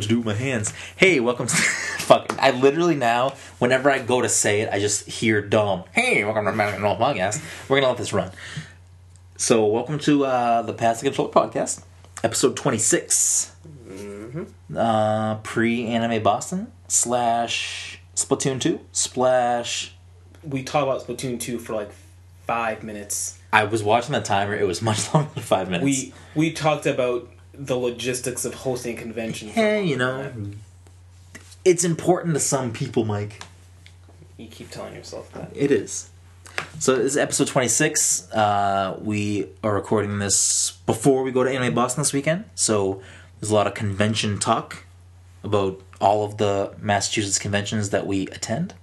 to do my hands. Hey, welcome to fuck. I literally now, whenever I go to say it, I just hear dumb. Hey, welcome to Magic North Podcast. We're gonna let this run. So, welcome to uh, the Pass the Controller Podcast, episode twenty Uh, pre anime Boston slash Splatoon two splash. we talk about Splatoon 2 for like five minutes. I was watching the timer. It was much longer than five minutes. We we talked about the logistics of hosting a convention. hey, long you know, time. it's important to some people, Mike. you keep telling yourself that. It is. So this is episode 26. Uh, we are recording this before we go to Anime Boston this weekend. So there's a lot of convention talk about all of the Massachusetts conventions that we attend.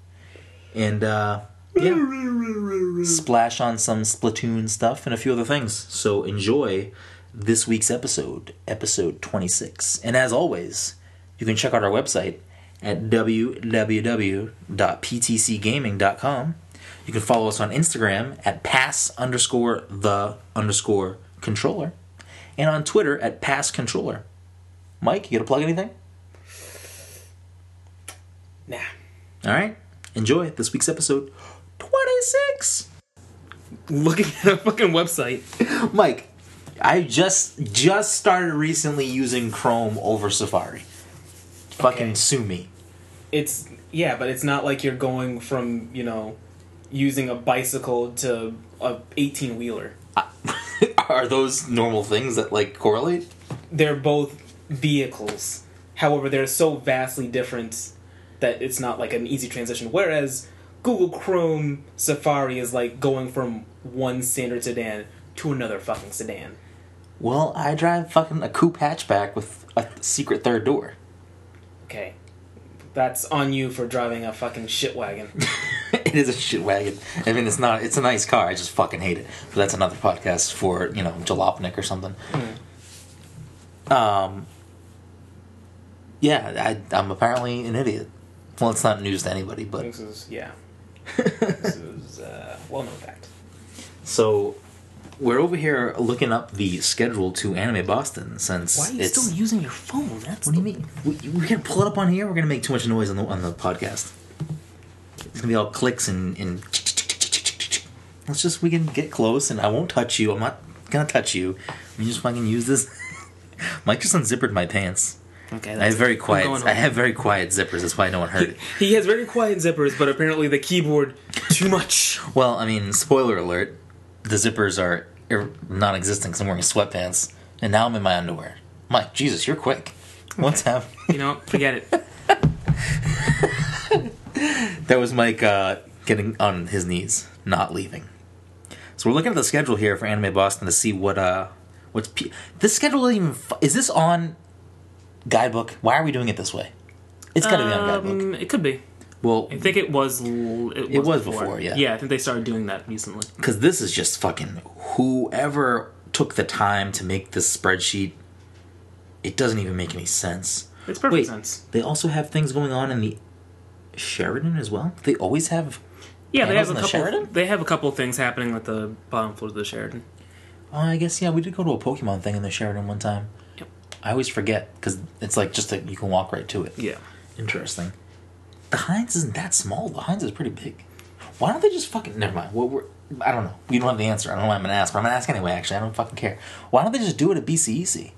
And uh, yeah, splash on some Splatoon stuff and a few other things. So enjoy this week's episode, episode 26. And as always, you can check out our website at www.ptcgaming.com. You can follow us on Instagram at pass underscore the underscore controller and on Twitter at pass controller. Mike, you gonna plug anything? Nah. All right, enjoy this week's episode 26. Looking at a fucking website. Mike, I just just started recently using Chrome over Safari. Fucking Okay. sue me. It's yeah, but it's not like you're going from you know using a bicycle to a eighteen wheeler. Are those normal things that like correlate? They're both vehicles. However, they're so vastly different that it's not like an easy transition. Whereas Google Chrome Safari is like going from one standard sedan to another fucking sedan. Well, I drive fucking a coupe hatchback with a secret third door. Okay. That's on you for driving a fucking shit wagon. it is a shit wagon. I mean, it's not. It's a nice car. I just fucking hate it. But that's another podcast for you know Jalopnik or something. Um. Yeah, I, I'm apparently an idiot. Well, it's not news to anybody, but This is yeah. this is uh, well known fact. so we're over here looking up the schedule to Anime Boston since Why are you it's. still using your phone? That's what do you mean? We, we're gonna pull it up on here. We're gonna make too much noise on the on the podcast. It's gonna be all clicks and and. Let's just we can get close, and I won't touch you. I'm not gonna touch you. We just fucking use this. Mike just unzippered my pants. okay. I have very I'm quiet. I have very quiet zippers. That's why no one heard it. He has very quiet zippers, but apparently the keyboard too much. Well, I mean, spoiler alert: the zippers are non-existent because I'm wearing sweatpants, and now I'm in my underwear. Mike, Jesus, you're quick. What's happening? You know, forget it. That was Mike uh, getting on his knees, not leaving. So we're looking at the schedule here for Anime Boston to see what uh what's this schedule even fu- is this on guidebook? Why are we doing it this way? It's got to be on guidebook. Um, it could be. Well, I think it was. l- It was, It was before, yeah. Yeah, I think they started doing that recently. because this is just fucking whoever took the time to make this spreadsheet. It doesn't even make any sense. It's perfect Wait, sense. they also have things going on in the Sheraton as well. They always have. Yeah, they have a the couple. Sheraton? They have a couple things happening at the bottom floor of the Sheraton. Oh, I guess yeah. We did go to a Pokemon thing in the Sheraton one time. Yep. I always forget because it's like just that you can walk right to it. Yeah. Interesting. The Hynes isn't that small. The Hynes is pretty big. Why don't they just fucking? Never mind. What we're, I don't know. We don't have the answer. I don't know why I'm gonna ask, but I'm gonna ask anyway. Actually, I don't fucking care. Why don't they just do it at BCEC?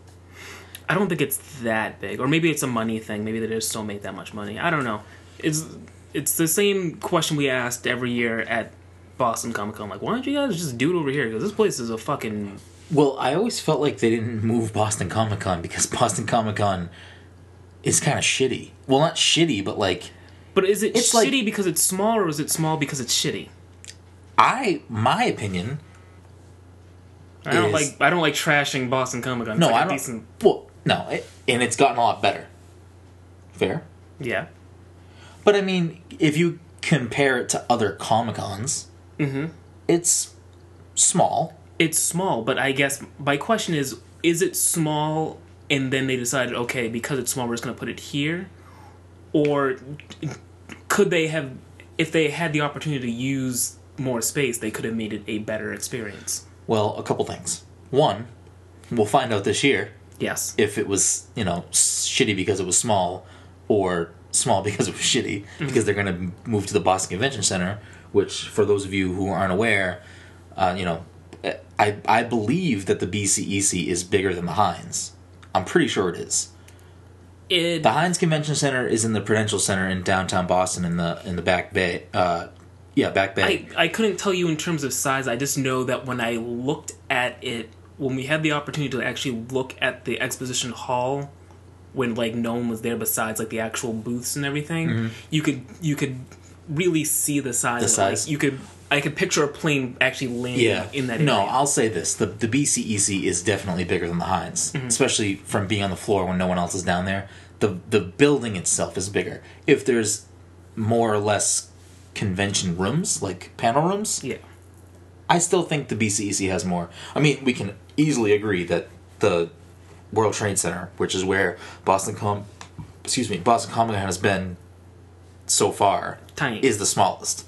I don't think it's that big, or maybe it's a money thing. Maybe they just don't make that much money. I don't know. It's it's the same question we asked every year at Boston Comic Con. Like, why don't you guys just do it over here? Because this place is a fucking Well, I always felt like they didn't move Boston Comic Con because Boston Comic Con is kind of shitty. Well, not shitty, but like But is it It's shitty like- because it's small, or is it small because it's shitty? I, my opinion. I don't like I don't like trashing Boston Comic Con. No, like I a don't. decent Well, no, it, and it's gotten a lot better. Fair. yeah. But I mean, if you compare it to other Comic Cons, Mm-hmm. it's small. It's small, but I guess my question is: Is it small, and then they decided, okay, because it's small, we're just going to put it here, or could they have, if they had the opportunity to use more space, they could have made it a better experience? Well, a couple things. One, we'll find out this year Yes. if it was you know shitty because it was small or small because it was shitty because they're going to move to the Boston Convention Center which for those of you who aren't aware uh, you know I I believe that the BCEC is bigger than the Hynes I'm pretty sure it is It the Hynes Convention Center is in the Prudential Center in downtown Boston in the in the back bay uh yeah back bay I, I couldn't tell you in terms of size. I just know that when I looked at it, when we had the opportunity to actually look at the exposition hall, when like no one was there besides like the actual booths and everything, you could you could really see the size. Mm-hmm. The of it. Like, size. you could I could picture a plane actually landing yeah in that area. no I'll say this the the BCEC is definitely bigger than the Hynes Mm-hmm. especially from being on the floor when no one else is down there the the building itself is bigger if there's more or less convention rooms like panel rooms yeah. I still think the BCEC has more. I mean, we can easily agree that the World Trade Center, which is where Boston Com, excuse me, Boston Comic Con has been so far, Tiny. is the smallest.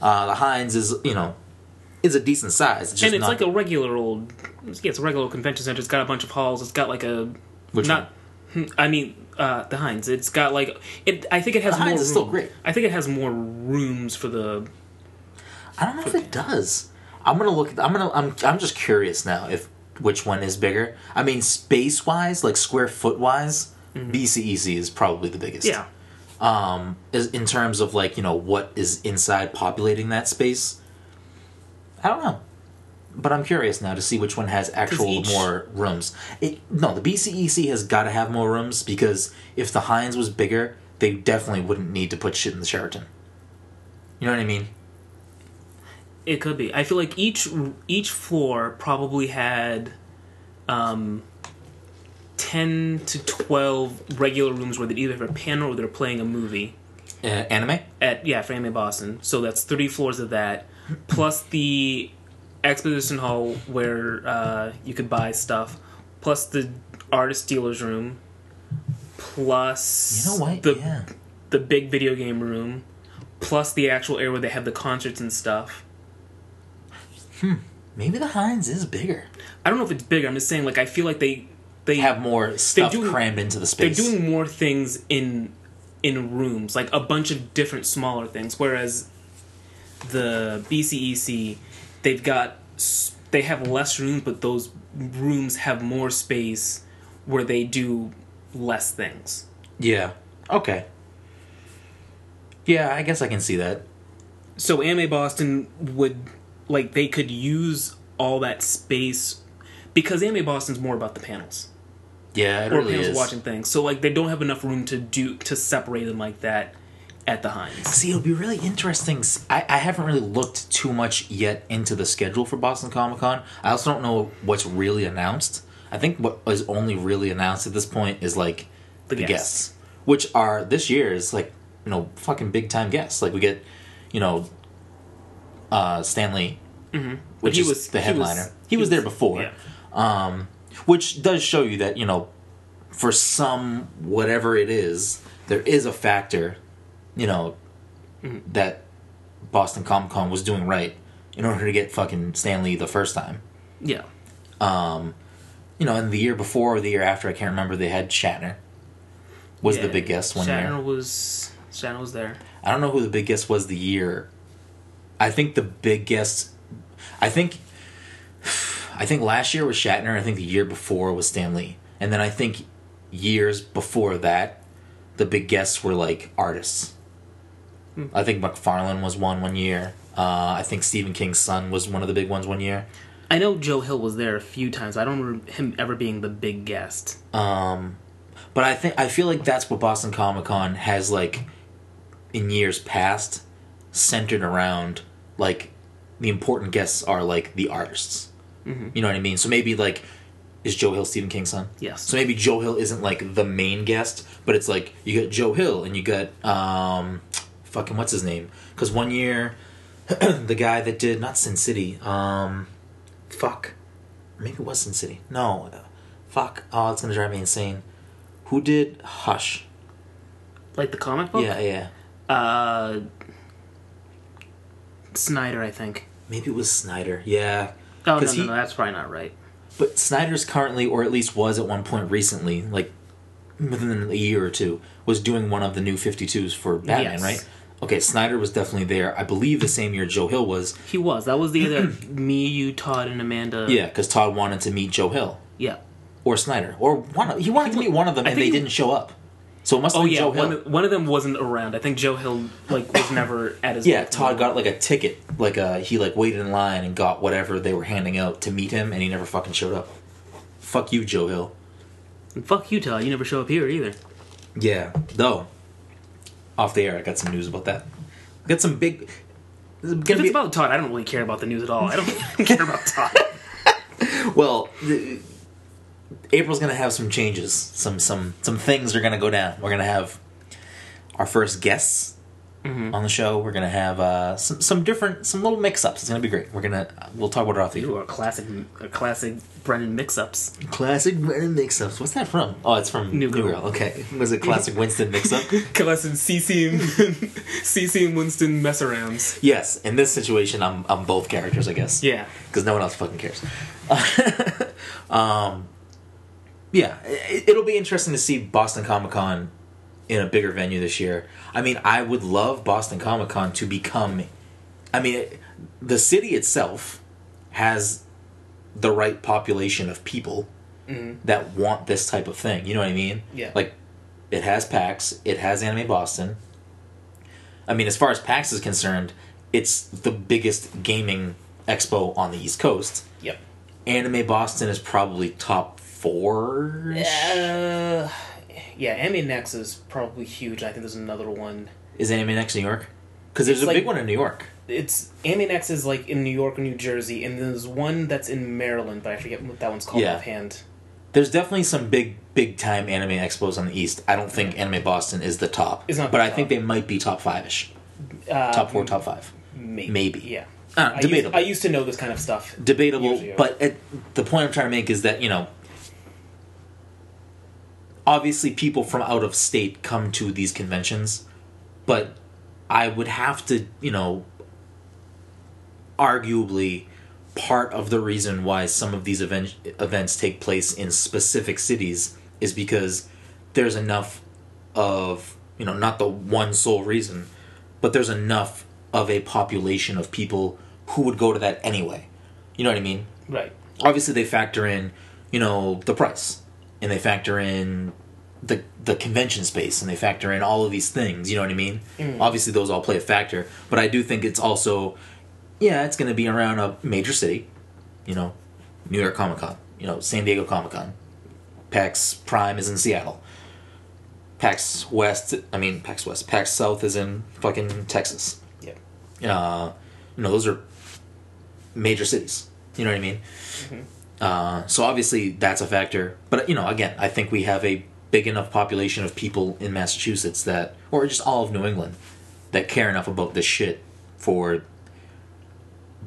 Uh, the Hynes is, you know, is a decent size. It's just and it's not, like a regular old yeah, it's a regular old convention center. It's got a bunch of halls. It's got like a Which not hmm, I mean uh, the Hynes. It's got like it. I think it has The more. Hynes is still room- great. I think it has more rooms for the. I don't know if it does. I'm gonna look. I'm gonna. I'm. I'm just curious now if which one is bigger. I mean, space wise, like square foot wise, BCEC is probably the biggest. Yeah, um is in terms of like you know what is inside populating that space i don't know but i'm curious now to see which one has actual each- more rooms. It, no the bcec has got to have more rooms because if the hynes was bigger they definitely wouldn't need to put shit in the sheraton. You know what i mean? It could be. I feel like each each floor probably had, um, ten to twelve regular rooms where they either have a panel or they're playing a movie. uh, anime? At yeah for anime boston. So that's three floors of that. Plus the exposition hall where uh, you could buy stuff plus the artist dealers room plus you know what? the yeah. the big video game room plus the actual area where they have the concerts and stuff. Hmm. maybe the hynes is bigger. I don't know if it's bigger. I'm just saying like i feel like they they have more stuff doing- crammed into the space. they're doing more things in in rooms like a bunch of different smaller things whereas the bcec they've got they have less rooms but those rooms have more space where they do less things. Yeah. Okay. Yeah i guess i can see that. So anime boston would like they could use all that space because anime boston's more about the panels. Yeah it or really panels is. watching things. So like they don't have enough room to do to separate them like that at the Hynes. See, it'll be really interesting. I haven't really looked too much yet into the schedule for Boston Comic Con. I also don't know what's really announced. I think what is only really announced at this point is like The the, guests. guests. which are this year is like you know fucking big time guests. Like we get you know uh Stan Lee, Mm-hmm. which he is was- the he was- headliner. he, was, there before Yeah. um, which does show you that you know for some whatever it is there is a factor you know Mm-hmm. that boston comic con was doing right in order to get fucking stan lee the first time Yeah. you know and the year before or the year after i can't remember they had shatner was the big guest one Shatner year was Shatner was there. i don't know who the big guest was the year i think the big guest i think i think last year was shatner i think the year before was stan lee and then i think years before that the big guests were like artists i think mcfarlane was one one year uh, i think stephen king's son was one of the big ones one year I know Joe Hill was there a few times. I don't remember him ever being the big guest. Um, but I think I feel like that's what Boston Comic Con has like in years past centered around like the important guests are like the artists. Mm-hmm. You know what I mean? So maybe like is Joe Hill Stephen King's son? Yes. So maybe Joe Hill isn't like the main guest, but it's like you got Joe Hill and you got um fucking what's his name? Because one year the guy that did not Sin City, um, fuck, maybe it was Sin City. No, fuck. Oh, it's gonna drive me insane. Who did Hush? Like the comic book? Yeah, yeah. Uh Snyder, I think. Maybe it was Snyder. Yeah. Oh no, no, he- no, that's probably not right. But Snyder's currently, or at least was at one point recently, like within a year or two, was doing one of the new 52s for Batman, Yes. right? Okay, Snyder was definitely there. I believe the same year Joe Hill was. He was. That was the year that me, you, Todd, and Amanda. Yeah, because Todd wanted to meet Joe Hill Yeah. or Snyder, or one. Of, he wanted to meet one of them, I and they he- didn't show up. So it must have Oh been yeah. Joe Hill. One, of- one of them wasn't around. I think Joe Hill like was never at his. Yeah. Todd got like a ticket, like uh he like waited in line and got whatever they were handing out to meet him, and he never fucking showed up. Fuck you, Joe Hill. And fuck you, Todd. You never show up here either. Yeah, though. Off the air, I got some news about that. I got some big. If it's be, about Todd, I don't really care about the news at all. I don't care about Todd. well, the, April's gonna have some changes. Some some some things are gonna go down. We're gonna have our first guests Mm-hmm. on the show. We're gonna have uh, some some different some little mix ups. It's gonna be great. We're gonna we'll talk about it off the air. Ooh, a classic, a classic Brennan mix-ups. Classic Brennan mix-ups. What's that from? Oh, it's from New New, Girl. Girl. Okay, was it classic Winston mix-up? Classic CC and CC and Winston mess arounds. yes. In this situation, I'm I'm both characters, I guess. Yeah. Because no one else fucking cares. um, yeah, it, it'll be interesting to see Boston Comic Con in a bigger venue this year. I mean, I would love Boston Comic Con to become. I mean, it, the city itself has the right population of people that want this type of thing. You know what I mean? Yeah. Like, it has PAX, it has Anime Boston. I mean, as far as PAX is concerned, it's the biggest gaming expo on the East Coast. Yep. Anime Boston is probably top four. Uh, yeah, Anime Next is probably huge. I think there's another one. Is Anime Next New York? Because there's It's a like- big one in New York. It's Anime Next is like in New York or New Jersey, and there's one that's in Maryland, but I forget what that one's called Yeah. offhand. There's definitely some big, big time anime expos on the East. I don't think Anime Boston is the top. It's not but I think they might be top five ish. Uh, Top four, top five. maybe. maybe. Yeah. Uh, I debatable. Used, I used to know this kind of stuff. debatable but the point i'm trying to make is that you know obviously people from out of state come to these conventions but i would have to you know arguably part of the reason why some of these event, events take place in specific cities is because there's enough of you know not the one sole reason but there's enough of a population of people who would go to that anyway. You know what i mean? Right. obviously they factor in you know the price and they factor in the the convention space and they factor in all of these things you know what i mean obviously those all play a factor but i do think it's also yeah it's going to be around a major city you know new york comic-con you know san diego comic-con pax prime is in seattle pax west i mean pax west pax south is in fucking texas Yep. uh, you know, those are major cities. You know what I mean? Uh, so obviously that's a factor. But you know, again, I think we have a big enough population of people in Massachusetts that, or just all of New England, that care enough about this shit for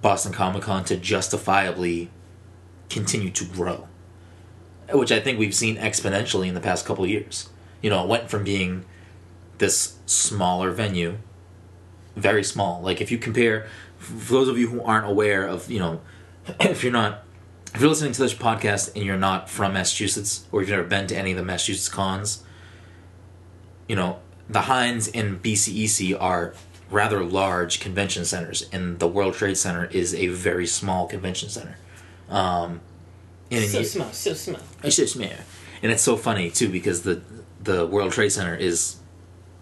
Boston Comic Con to justifiably continue to grow. Which I think we've seen exponentially in the past couple years. You know, it went from being this smaller venue very small. Like if you compare, for those of you who aren't aware of, you know, if you're not, if you're listening to this podcast and you're not from Massachusetts or you've never been to any of the Massachusetts cons, you know, the Hynes and BCEC are rather large convention centers, and the World Trade Center is a very small convention center. Um, and So small, so small. it's just me. And it's so funny too because the the World Trade Center is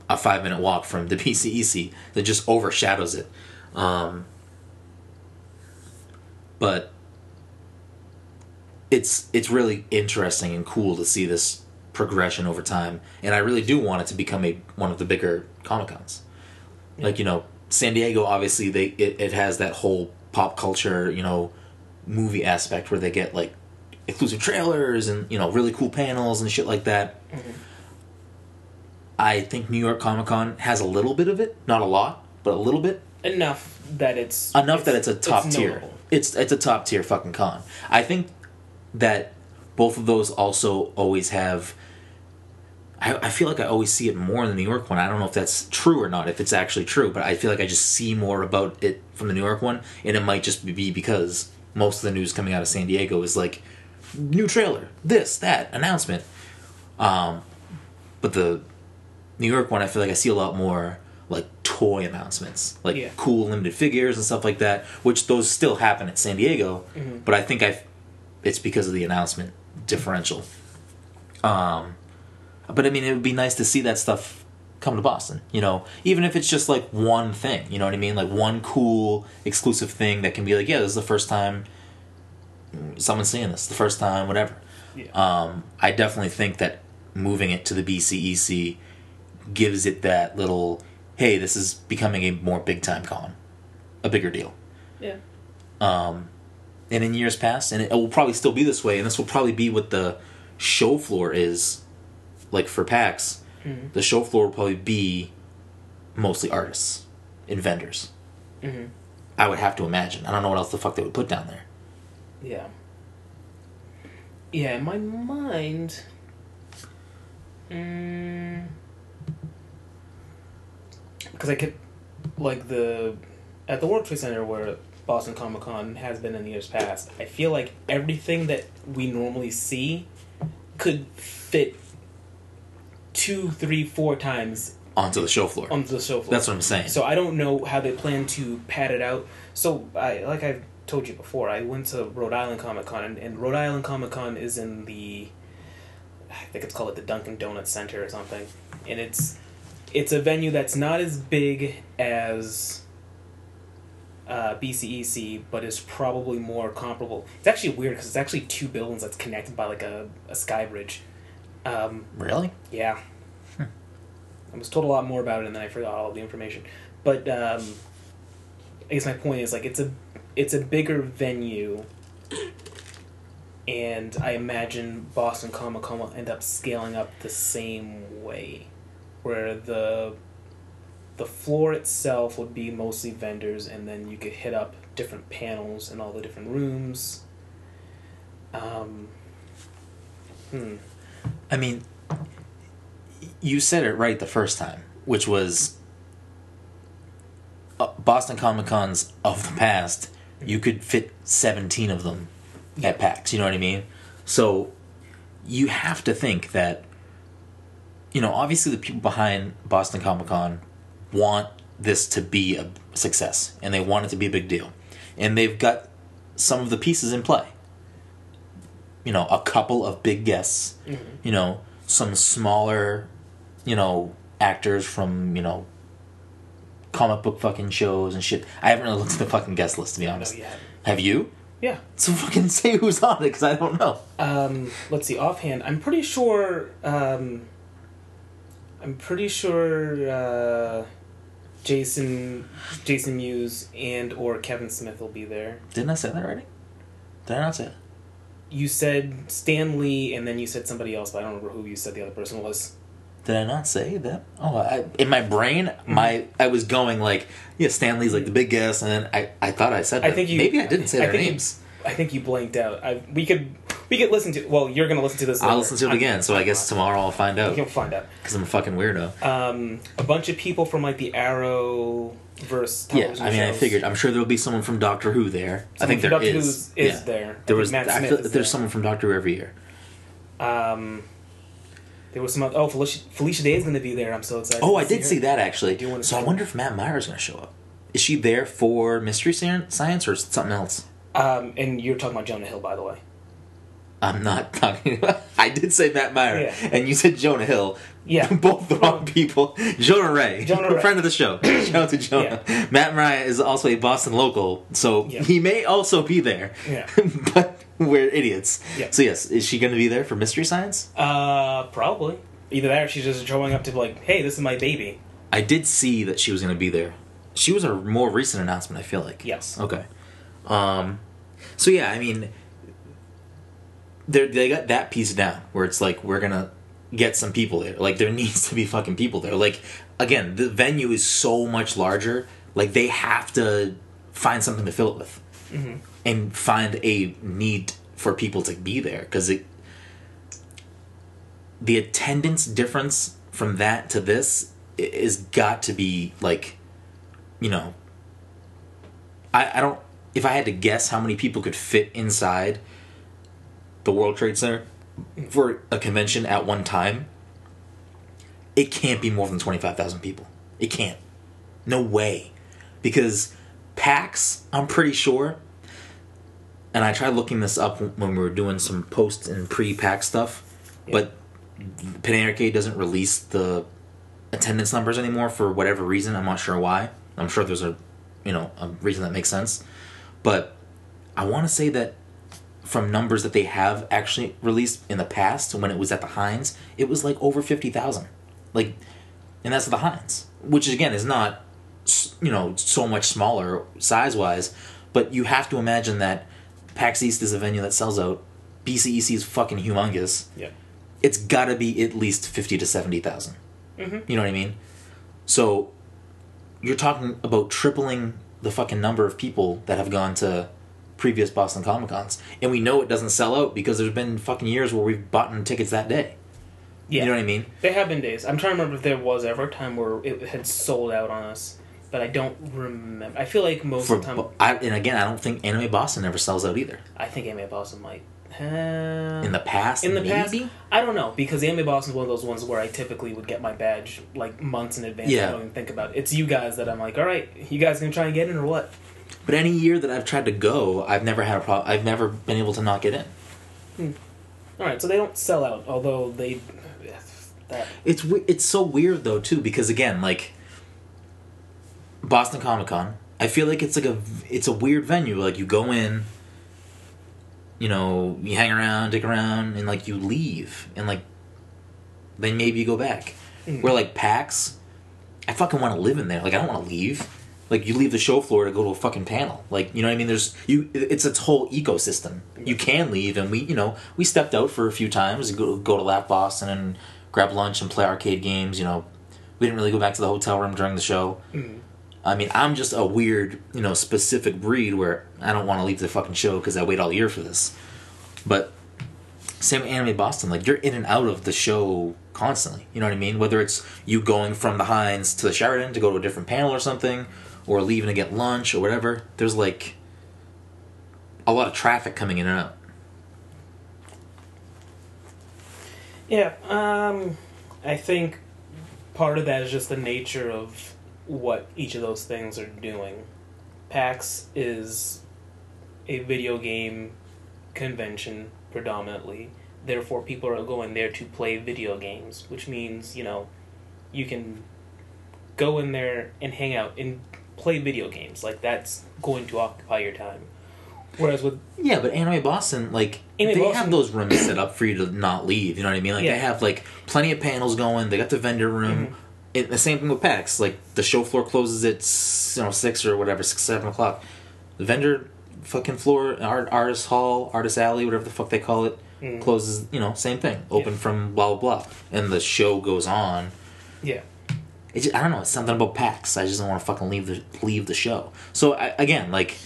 a five minute walk from the BCEC that just overshadows it. Um, but it's it's really interesting and cool to see this progression over time, and I really do want it to become a one of the bigger Comic Cons. Like you know, San Diego obviously they it, it has that whole pop culture you know movie aspect where they get like exclusive trailers and you know really cool panels and shit like that. Mm-hmm. I think New York Comic Con has a little bit of it, not a lot, but a little bit Enough that it's enough that it's a top tier. It's it's a top tier fucking con. I think that both of those also always have. I, I feel like I always see it more in the New York one. I don't know if that's true or not, if it's actually true, but I feel like I just see more about it from the New York one, and it might just be because most of the news coming out of San Diego is like new trailer, this, that, announcement. Um, but the New York one, I feel like I see a lot more like toy announcements, like Yeah. cool limited figures and stuff like that, which those still happen at San Diego. But I think I, it's because of the announcement differential. Um, but I mean, it would be nice to see that stuff come to Boston. You know, even if it's just like one thing. You know what I mean? Like one cool exclusive thing that can be like, yeah, this is the first time someone's seeing this, the first time, whatever. Yeah. Um, I definitely think that moving it to the BCEC gives it that little, hey, this is becoming a more big time con, a bigger deal. yeah. Um, and in years past, and it will probably still be this way, and this will probably be what the show floor is, like for PAX. Mm-hmm. The show floor will probably be mostly artists and vendors. Mhm. I would have to imagine. I don't know what else the fuck they would put down there. Yeah. Yeah, in my mind. Mm, because I could, like the, at the World Trade Center where Boston Comic Con has been in the years past, I feel like everything that we normally see could fit two, three, four times Onto the show floor. onto the show floor. That's what I'm saying. So I don't know how they plan to pad it out. So I like I've told you before, I went to Rhode Island Comic Con, and, and Rhode Island Comic Con is in the, I think it's called it the Dunkin' Donuts Center or something, and it's it's a venue that's not as big as uh, BCEC, but is probably more comparable. It's actually weird because it's actually two buildings that's connected by like a, a sky bridge. Um, really? yeah. I was told a lot more about it and then I forgot all the information. But um, I guess my point is like it's a it's a bigger venue and I imagine Boston Comic Con will end up scaling up the same way. Where the the floor itself would be mostly vendors and then you could hit up different panels in all the different rooms. Um, hmm. I mean, you said it right the first time, which was uh, Boston Comic Cons of the past. You could fit seventeen of them at PAX. You know what I mean? So you have to think that you know obviously the people behind Boston Comic Con want this to be a success and they want it to be a big deal, and they've got some of the pieces in play. You know, a couple of big guests you know, some smaller, you know, actors from, you know, comic book fucking shows and shit. I haven't really looked at the fucking guest list, to be honest. No, you haven't. Have you? Yeah. So fucking say who's on it, because I don't know. Um, let's see. Offhand, I'm pretty sure. Um, I'm pretty sure uh, Jason, Jason Mewes, and or Kevin Smith will be there. Didn't I say that already? Did I not say that? You said Stan Lee, and then you said somebody else, but I don't remember who you said the other person was. Did I not say that? Oh, I, in my brain, Mm-hmm. my I was going like, yeah, Stan Lee's like the big guest, and then I, I thought I said I that. think you. maybe I didn't say I their think you- names. I think you blanked out. I we could we could listen to. Well, you're gonna listen to this. I'll listen to it I'm- again, so I guess tomorrow I'll find out you'll find out. because I'm a fucking weirdo. Um, a bunch of people from like the Arrow verse. Yeah, I mean, I figured. I'm sure there'll be someone from Doctor Who there. I think Someone there Doctor is. Who's Yeah. there. I There was. I feel is there's there. someone from Doctor Who every year. Um, there was some. Oh, Felicia, Felicia Day is going to be there. I'm so excited. Oh, to I did her. see that actually. wanna So I see wonder if Matt Meyer is going to show up. Is she there for Mystery Science or something else? Um, and you're talking about Jonah Hill, by the way. I'm not talking about. I did say Matt Meyer, Yeah. and you said Jonah Hill. Yeah. both the wrong people. Jonah Ray, Jonah Ray. friend of the show. Shout out to Jonah. Matt Mariah is also a Boston local, so Yeah. he may also be there. Yeah. but we're idiots. Yeah. So yes, is she going to be there for Mystery Science? Uh, probably. Either that, or she's just showing up to be like, "Hey, this is my baby." I did see that she was going to be there. She was a more recent announcement. I feel like. Yes. Okay. Um. So yeah, I mean, they they got that piece down where it's like we're gonna get some people there. Like there needs to be fucking people there. Like again, the venue is so much larger. Like they have to find something to fill it with, mm-hmm. and find a need for people to be there because it. The attendance difference from that to this is got to be like, you know, I, I don't if I had to guess how many people could fit inside the World Trade Center for a convention at one time, it can't be more than 25,000 people. It can't. No way. Because PAX, I'm pretty sure, and I tried looking this up when we were doing some post and pre PAX stuff, but Penny Arcade doesn't release the attendance numbers anymore for whatever reason. I'm not sure why. I'm sure there's a, you know, a reason that makes sense. But I want to say that from numbers that they have actually released in the past when it was at the Hynes, it was like over 50,000. Like, and that's the Hynes, which again is not, you know, so much smaller size wise, but you have to imagine that PAX East is a venue that sells out. BCEC is fucking humongous. Yeah. It's got to be at least 50 to 70,000. Mhm. You know what I mean? So you're talking about tripling the fucking number of people that have gone to previous Boston Comic Cons. And we know it doesn't sell out because there's been fucking years where we've bought tickets that day. Yeah. You know what I mean? There have been days. I'm trying to remember if there was ever a time where it had sold out on us, but I don't remember. I feel like most For, of the time, I, and again, I don't think Anime Boston ever sells out either. I think Anime Boston might. Uh, In the past, in the maybe? past, I don't know because Anime Boston is one of those ones where I typically would get my badge like months in advance. Yeah. I don't even think about it. It's you guys that I'm like, all right, you guys gonna try and get in or what? But any year that I've tried to go, I've never had a problem. I've never been able to not get in. Hmm. All right, so they don't sell out, although they. That It's it's so weird though too because again like Boston Comic Con, I feel like it's like a it's a weird venue. Like you go in, you know, you hang around, dick around, and like you leave, and like then maybe you go back. Hmm. Where like PAX, I fucking want to live in there. Like I don't want to leave. Like you leave the show floor to go to a fucking panel. Like you know what I mean? There's you. It's its whole ecosystem. You can leave, and we you know we stepped out for a few times. Go go to Lap Boston and grab lunch and play arcade games. You know, we didn't really go back to the hotel room during the show. Mm-hmm. I mean, I'm just a weird, you know, specific breed where I don't want to leave the fucking show because I wait all year for this. But same Anime Boston, like you're in and out of the show constantly. You know what I mean? Whether it's you going from the Hynes to the Sheraton to go to a different panel or something, or leaving to get lunch or whatever. There's like a lot of traffic coming in and out. Yeah, um, I think part of that is just the nature of what each of those things are doing. PAX is a video game convention predominantly. Therefore, people are going there to play video games, which means, you know, you can go in there and hang out and play video games. Like, that's going to occupy your time. Whereas with Yeah, but Anime Boston, like Anime they Boston- have those rooms set up for you to not leave. You know what I mean? Like Yeah. they have like plenty of panels going. They got the vendor room. Mm-hmm. It, the same thing with PAX. Like the show floor closes at you know six or whatever, six seven o'clock. The vendor fucking floor, art, artist hall, artist alley, whatever the fuck they call it, Mm. closes. You know, same thing. Open Yeah. from blah blah blah, and the show goes on. yeah, It just, I don't know. It's something about PAX. I just don't want to fucking leave the leave the show. So I, again, like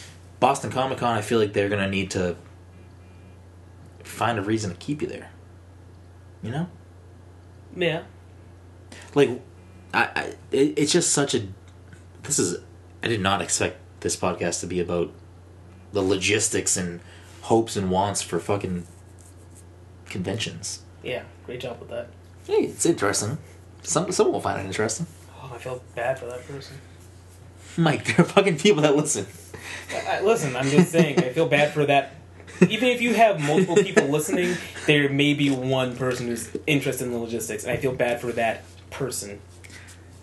Boston Comic Con, I feel like they're gonna need to find a reason to keep you there. You know, yeah, like I, I it, it's just such a. This is. I did not expect this podcast to be about the logistics and hopes and wants for fucking conventions. yeah. Great job with that. Hey, it's interesting. Some someone will find it interesting. Oh, I feel bad for that person. Mike, there are fucking people that listen. I, I- listen, I'm just saying, I feel bad for that. Even if you have multiple people listening, there may be one person who's interested in the logistics, and I feel bad for that person.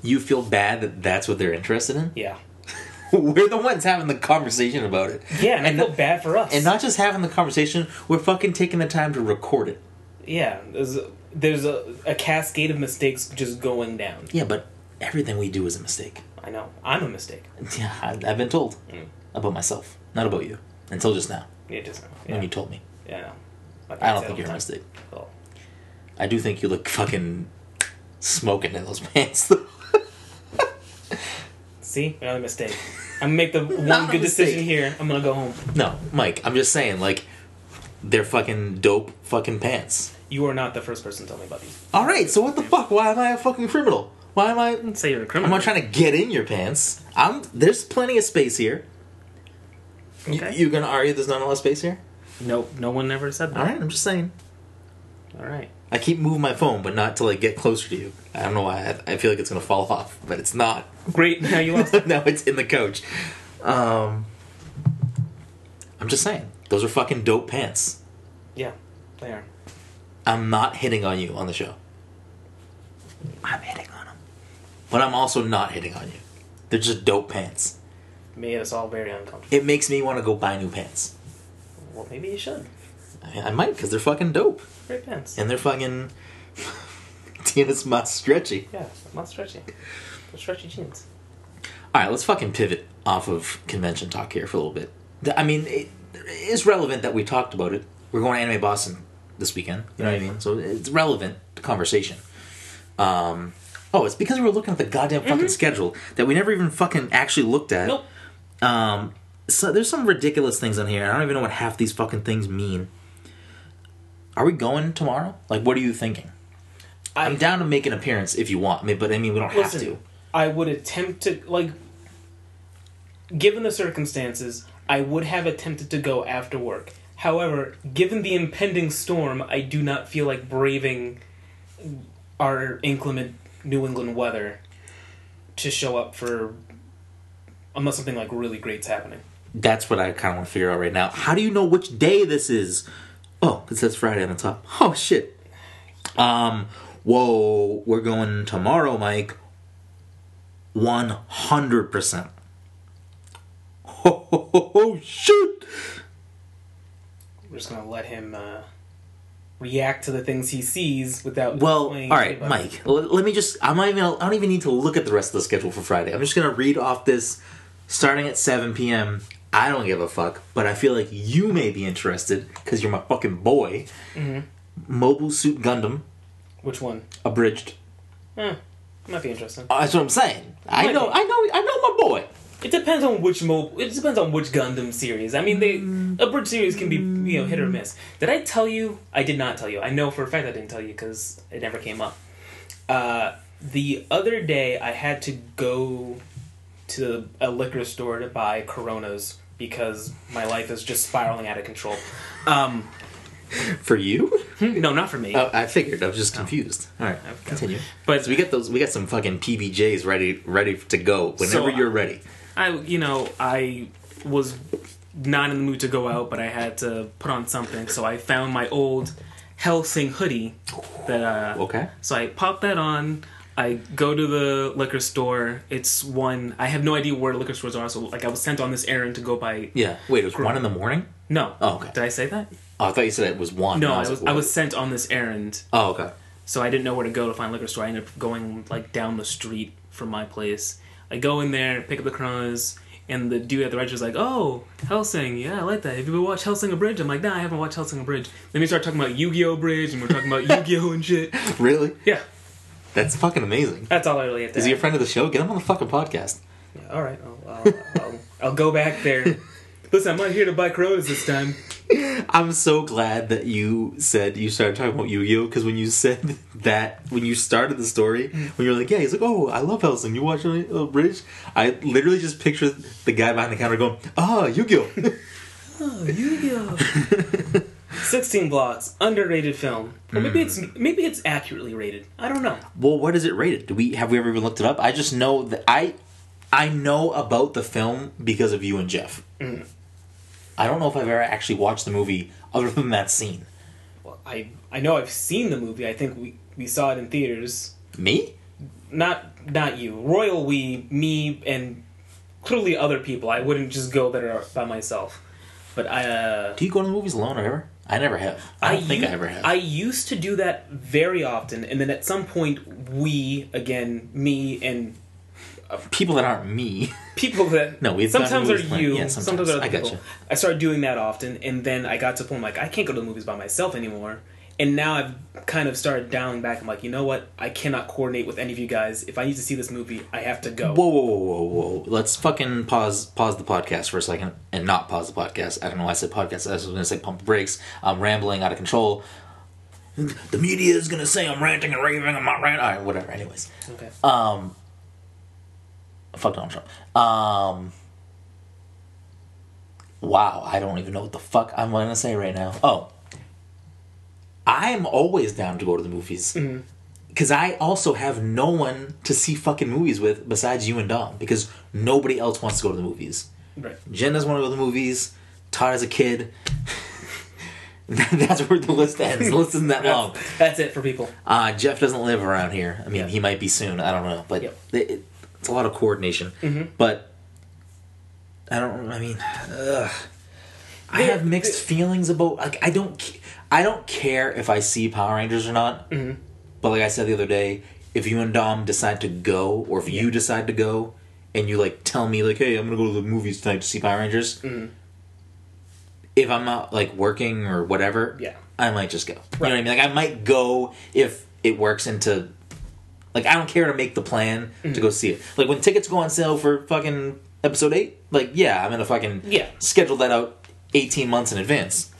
You feel bad that that's what they're interested in. Yeah. We're the ones having the conversation about it. Yeah, and, And I feel bad for us. And not just having the conversation, we're fucking taking the time to record it. yeah, there's a, there's a, a cascade of mistakes just going down. Yeah, but everything we do is a mistake. I know. I'm a mistake. Yeah, I, I've been told Mm. about myself, not about you, until just now Yeah, just yeah. when you told me. Yeah, I know. I don't think you're a mistake. time. I do think you look fucking smoking in those pants. though. See, another mistake. I'm gonna make the one good decision here. I'm gonna go home. no, Mike, I'm just saying, like, they're fucking dope fucking pants. You are not the first person to tell me about these. All right, so what the fuck? Why am I a fucking criminal? Why am I? Say you're a I'm criminal. not trying to get in your pants. I'm. There's plenty of space here. You- Okay. You, gonna argue there's not enough space here? No, no one ever said that. All right, I'm just saying. All right. I keep moving my phone, but not to like get closer to you. I don't know why. I, I feel like it's gonna fall off, but it's not. Great. Now you lost. now it's in the coach. Um, I'm just saying, those are fucking dope pants. yeah, they are. I'm not hitting on you on the show. I'm hitting on but I'm also not hitting on you. They're just dope pants. Made us all very uncomfortable. It makes me want to go buy new pants. Well, maybe you should. I, I might because they're fucking dope Great pants. and they're fucking. Tina's not stretchy. Yeah, not stretchy. They're stretchy jeans. All right, let's fucking pivot off of convention talk here for a little bit. I mean, it is relevant that we talked about it. We're going to Anime Boston this weekend. You know what I mean? So it's relevant conversation. Um, oh, it's because we were looking at the goddamn fucking schedule that we never even fucking actually looked at. Nope. Um, so there's some ridiculous things on here. I don't even know what half these fucking things mean. Are we going tomorrow? Like, what are you thinking? I, I'm down to make an appearance if you want me, but I mean, we don't have to. I would attempt to like given the circumstances, I would have attempted to go after work. However, given the impending storm, I do not feel like braving our inclement New England weather to show up for unless something like really great's happening. That's what I kind of want to figure out right now. How do you know which day this is? Oh, it says Friday on the top. Oh shit. Um. Whoa, we're going tomorrow, Mike. One hundred percent. Oh shoot! We're just gonna let him uh, react to the things he sees without. Well, all right, explaining right, to anybody. Mike. let me just. I'm not even. I don't even need to look at the rest of the schedule for Friday. I'm just gonna read off this, starting at 7 p.m. I don't give a fuck, but I feel like you may be interested because you're my fucking boy. Mm-hmm. Mobile Suit Gundam Which one? abridged. Eh, might be interesting. Uh, That's what I'm saying. I know. be. I know. I know my boy. It depends on which mo. It depends on which Gundam series. I mean, they a bridge series can be you know hit or miss. Did I tell you? I did not tell you. I know for a fact I didn't tell you because it never came up. Uh, the other day, I had to go to a liquor store to buy Coronas because my life is just spiraling out of control. Um, For you? no, not for me. Oh, I figured. I was just confused. All right, Okay. continue. But- so we get those. We got some fucking PBJs ready, ready to go whenever So, you're ready. I, you know, I was not in the mood to go out, but I had to put on something, so I found my old Hellsing hoodie. That uh, Okay. So I pop that on. I go to the liquor store. It's one. I have no idea where liquor stores are. So like, I was sent on this errand to go buy. Yeah. Wait, it was one in the morning. No. Oh, okay. Did I say that? Oh, I thought you said it was one. No, I was. like, I was sent on this errand, Oh, okay. so I didn't know where to go to find a liquor store. I ended up going like down the street from my place. I go in there, pick up the Coronas, and the dude at the register is like, "Oh, Hellsing, yeah, I like that. Have you ever watched Hellsing Abridged?" I'm like, "Nah, I haven't watched Hellsing Abridged." Then we start talking about Yu-Gi-Oh Abridged, and we're talking about Yu-Gi-Oh and shit. Really? Yeah, That's fucking amazing. that's all I really have to. Is he a friend of the show? Get him on the fucking podcast. Yeah, all right, I'll, I'll, I'll, I'll go back there. Listen, I'm not here to buy Coronas this time. I'm so glad that you said you started talking about Yu-Gi-Oh because when you said that when you started the story when you were like yeah he's like oh I love Hellsing you watch uh, Bridge I literally just pictured the guy behind the counter going ah Yu-Gi-Oh Oh, Yu-Gi-Oh! Sixteen blocks, underrated film. Or maybe it's maybe it's accurately rated. I don't know. well what is it rated do we have we ever even looked it up I just know that I I know about the film because of you and Jeff I don't know if I've ever actually watched the movie other than that scene Well, I I know I've seen the movie. I think we we saw it in theaters. me Not not you, Royal. We, me, and clearly other people. I wouldn't just go there by myself. But I. Uh, do you go to the movies alone or ever I never have I don't think u- I ever have I used to do that very often, and then at some point, we again, me and people that aren't me people that No, to sometimes are movies you, Yeah, sometimes, sometimes. are other I people. gotcha. I started doing that often, and then I got to the point like I can't go to the movies by myself anymore. And now I've kind of started dialing back. I'm like, you know what? I cannot coordinate with any of you guys. If I need to see this movie, I have to go. Whoa, whoa, whoa, whoa, whoa! Let's fucking pause pause the podcast for a second, and not pause the podcast. I don't know why I said podcast. I was going to say pump the brakes. I'm rambling out of control. The media is going to say I'm ranting and raving. I'm not ranting. All right, whatever. Anyways, Okay. um, fuck Donald Trump. Um, wow, I don't even know what the fuck I'm gonna say right now. Oh, I'm always down to go to the movies. Mm-hmm. Because I also have no one to see fucking movies with besides you and Dom. Because nobody else wants to go to the movies. Right. Jen doesn't want to go to the movies. Todd is a kid. That's where the list ends. The list isn't that long. That's, that's it for people. Uh, Jeff doesn't live around here. I mean, Yeah. he might be soon. I don't know, but Yep. it, it- it's a lot of coordination. Mhm. But I don't. I mean, ugh. I have mixed feelings about. Like, I don't. I don't care if I see Power Rangers or not. Mhm. But like I said the other day, if you and Dom decide to go, or if you decide to go, and you like tell me like, "Hey, I'm gonna go to the movies tonight to see Power Rangers," Mhm. if I'm not like working or whatever, Yeah. I might just go. You know what I mean? Like I might go if it works into. Like I don't care to make the plan Mm-hmm. to go see it. Like when tickets go on sale for fucking episode eight, like yeah, I'm gonna fucking Yeah. schedule that out eighteen months in advance.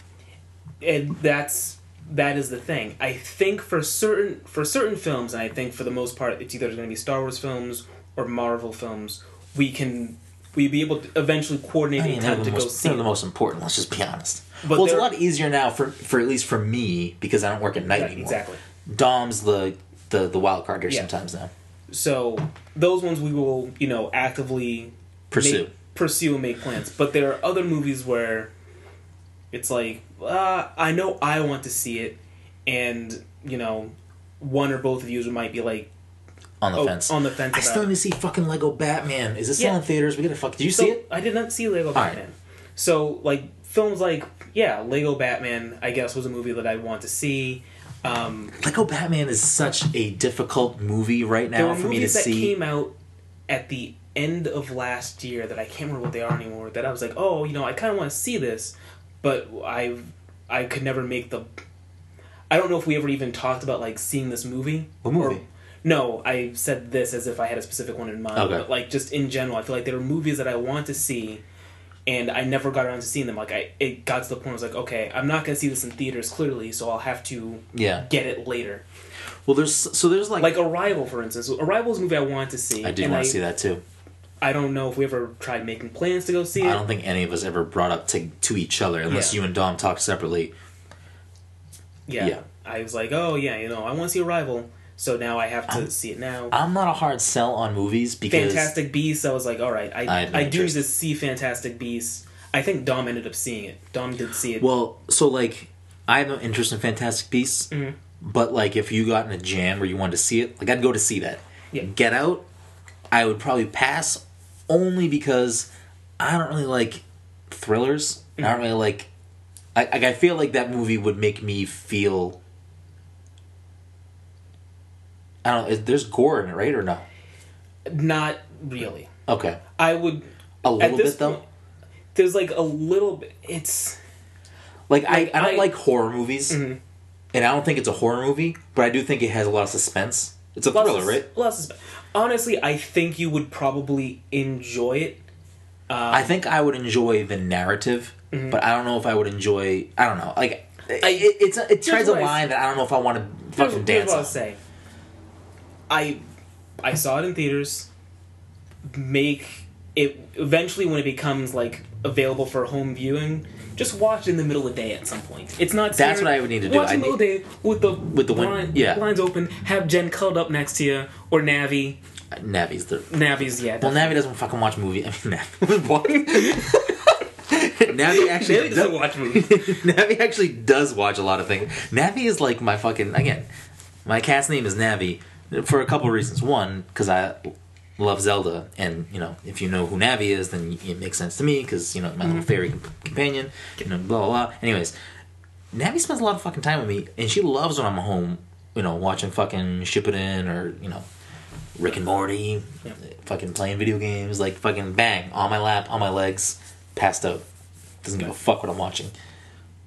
and that's that is the thing. I think for certain for certain films, and I think for the most part, it's either going to be Star Wars films or Marvel films. We can we be able to eventually coordinate I mean, time to go most, see. they're the most important. Let's just be honest. But well, it's a lot easier now for for at least for me because I don't work at night Right, anymore. exactly. Dom's the the the wild card here Yeah. sometimes now. So those ones we will you know actively Pursue. make, pursue and make plans. But there are other movies where it's like uh, I know I want to see it, and you know one or both of you might be like On the oh, fence. on the fence. I still need to see fucking Lego Batman. Is this still in theaters? We gotta fuck. Did you So, see it? I did not see Lego right. Batman. So like films like yeah, Lego Batman, I guess was a movie that I want to see. Um, Lego Batman is such a difficult movie right now for me to that see. came out at the end of last year that I can't remember what they are anymore. That I was like, oh, you know, I kind of want to see this, but I I could never make the. I don't know if we ever even talked about like seeing this movie. What movie? Or- no, I said this as if I had a specific one in mind. Okay. But like just in general, I feel like there are movies that I want to see, and I never got around to seeing them. Like I, it got to the point where I was like, okay, I'm not gonna see this in theaters clearly, so I'll have to yeah. get it later. Well, there's so there's like, Like Arrival, for instance. Arrival is a movie I want to see. I did want to see that too. I don't know if we ever tried making plans to go see it. I don't think any of us ever brought up to to each other unless Yeah. you and Dom talked separately. yeah. yeah. I was like, oh yeah, you know, I want to see Arrival, so now I have to see it now. I'm not a hard sell on movies because Fantastic Beasts. I was like, all right, I I I, do need to see Fantastic Beasts. I think Dom ended up seeing it. Dom did see it. well, so like I have no interest in Fantastic Beasts, Mhm. but like if you got in a jam where you wanted to see it, like I'd go to see that. Yeah. Get Out, I would probably pass only because I don't really like thrillers. I Mm-hmm. don't really like. I like, I feel like that movie would make me feel. I don't know. is- There's gore in it, right, or no? Not really. Okay, I would a little bit though. point, There's like a little bit. It's Like, Like, I, I don't I- like horror movies, Mhm. and I don't think it's a horror movie, but I do think it has a lot of suspense. It's a lots thriller, of- right? lots of- honestly, I think you would probably enjoy it. Um, I think I would enjoy the narrative, Mm-hmm. but I don't know if I would enjoy. I don't know. Like, it, it, it's a, it treads a I- line that I don't know if I want to fucking here's dance what I'll say. I I saw it in theaters. Make it eventually when it becomes like available for home viewing. Just watch it in the middle of the day at some point. It's not. That's what I would need to do. Watch I in the middle of the day with the With the win- blind- yeah. blinds open. Have Jen cuddled up next to you or Navi. Navi's the Navi's yeah. well. Navi doesn't fucking watch movie. I mean, Navi. Navi actually Navi doesn't does- watch movies. Navi actually does watch a lot of things. Navi is like my fucking again. My cat's name is Navi for a couple of reasons. One, because I love Zelda, and you know, if you know who Navi is, then it makes sense to me because you know my little mm-hmm. fairy companion. You know, blah blah blah. Anyways, Navi spends a lot of fucking time with me, and she loves when I'm home. You know, watching fucking Shippuden or you know, Rick and Morty, Yeah. fucking playing video games, like fucking bang on my lap, on my legs, passed out. Doesn't give a fuck what I'm watching.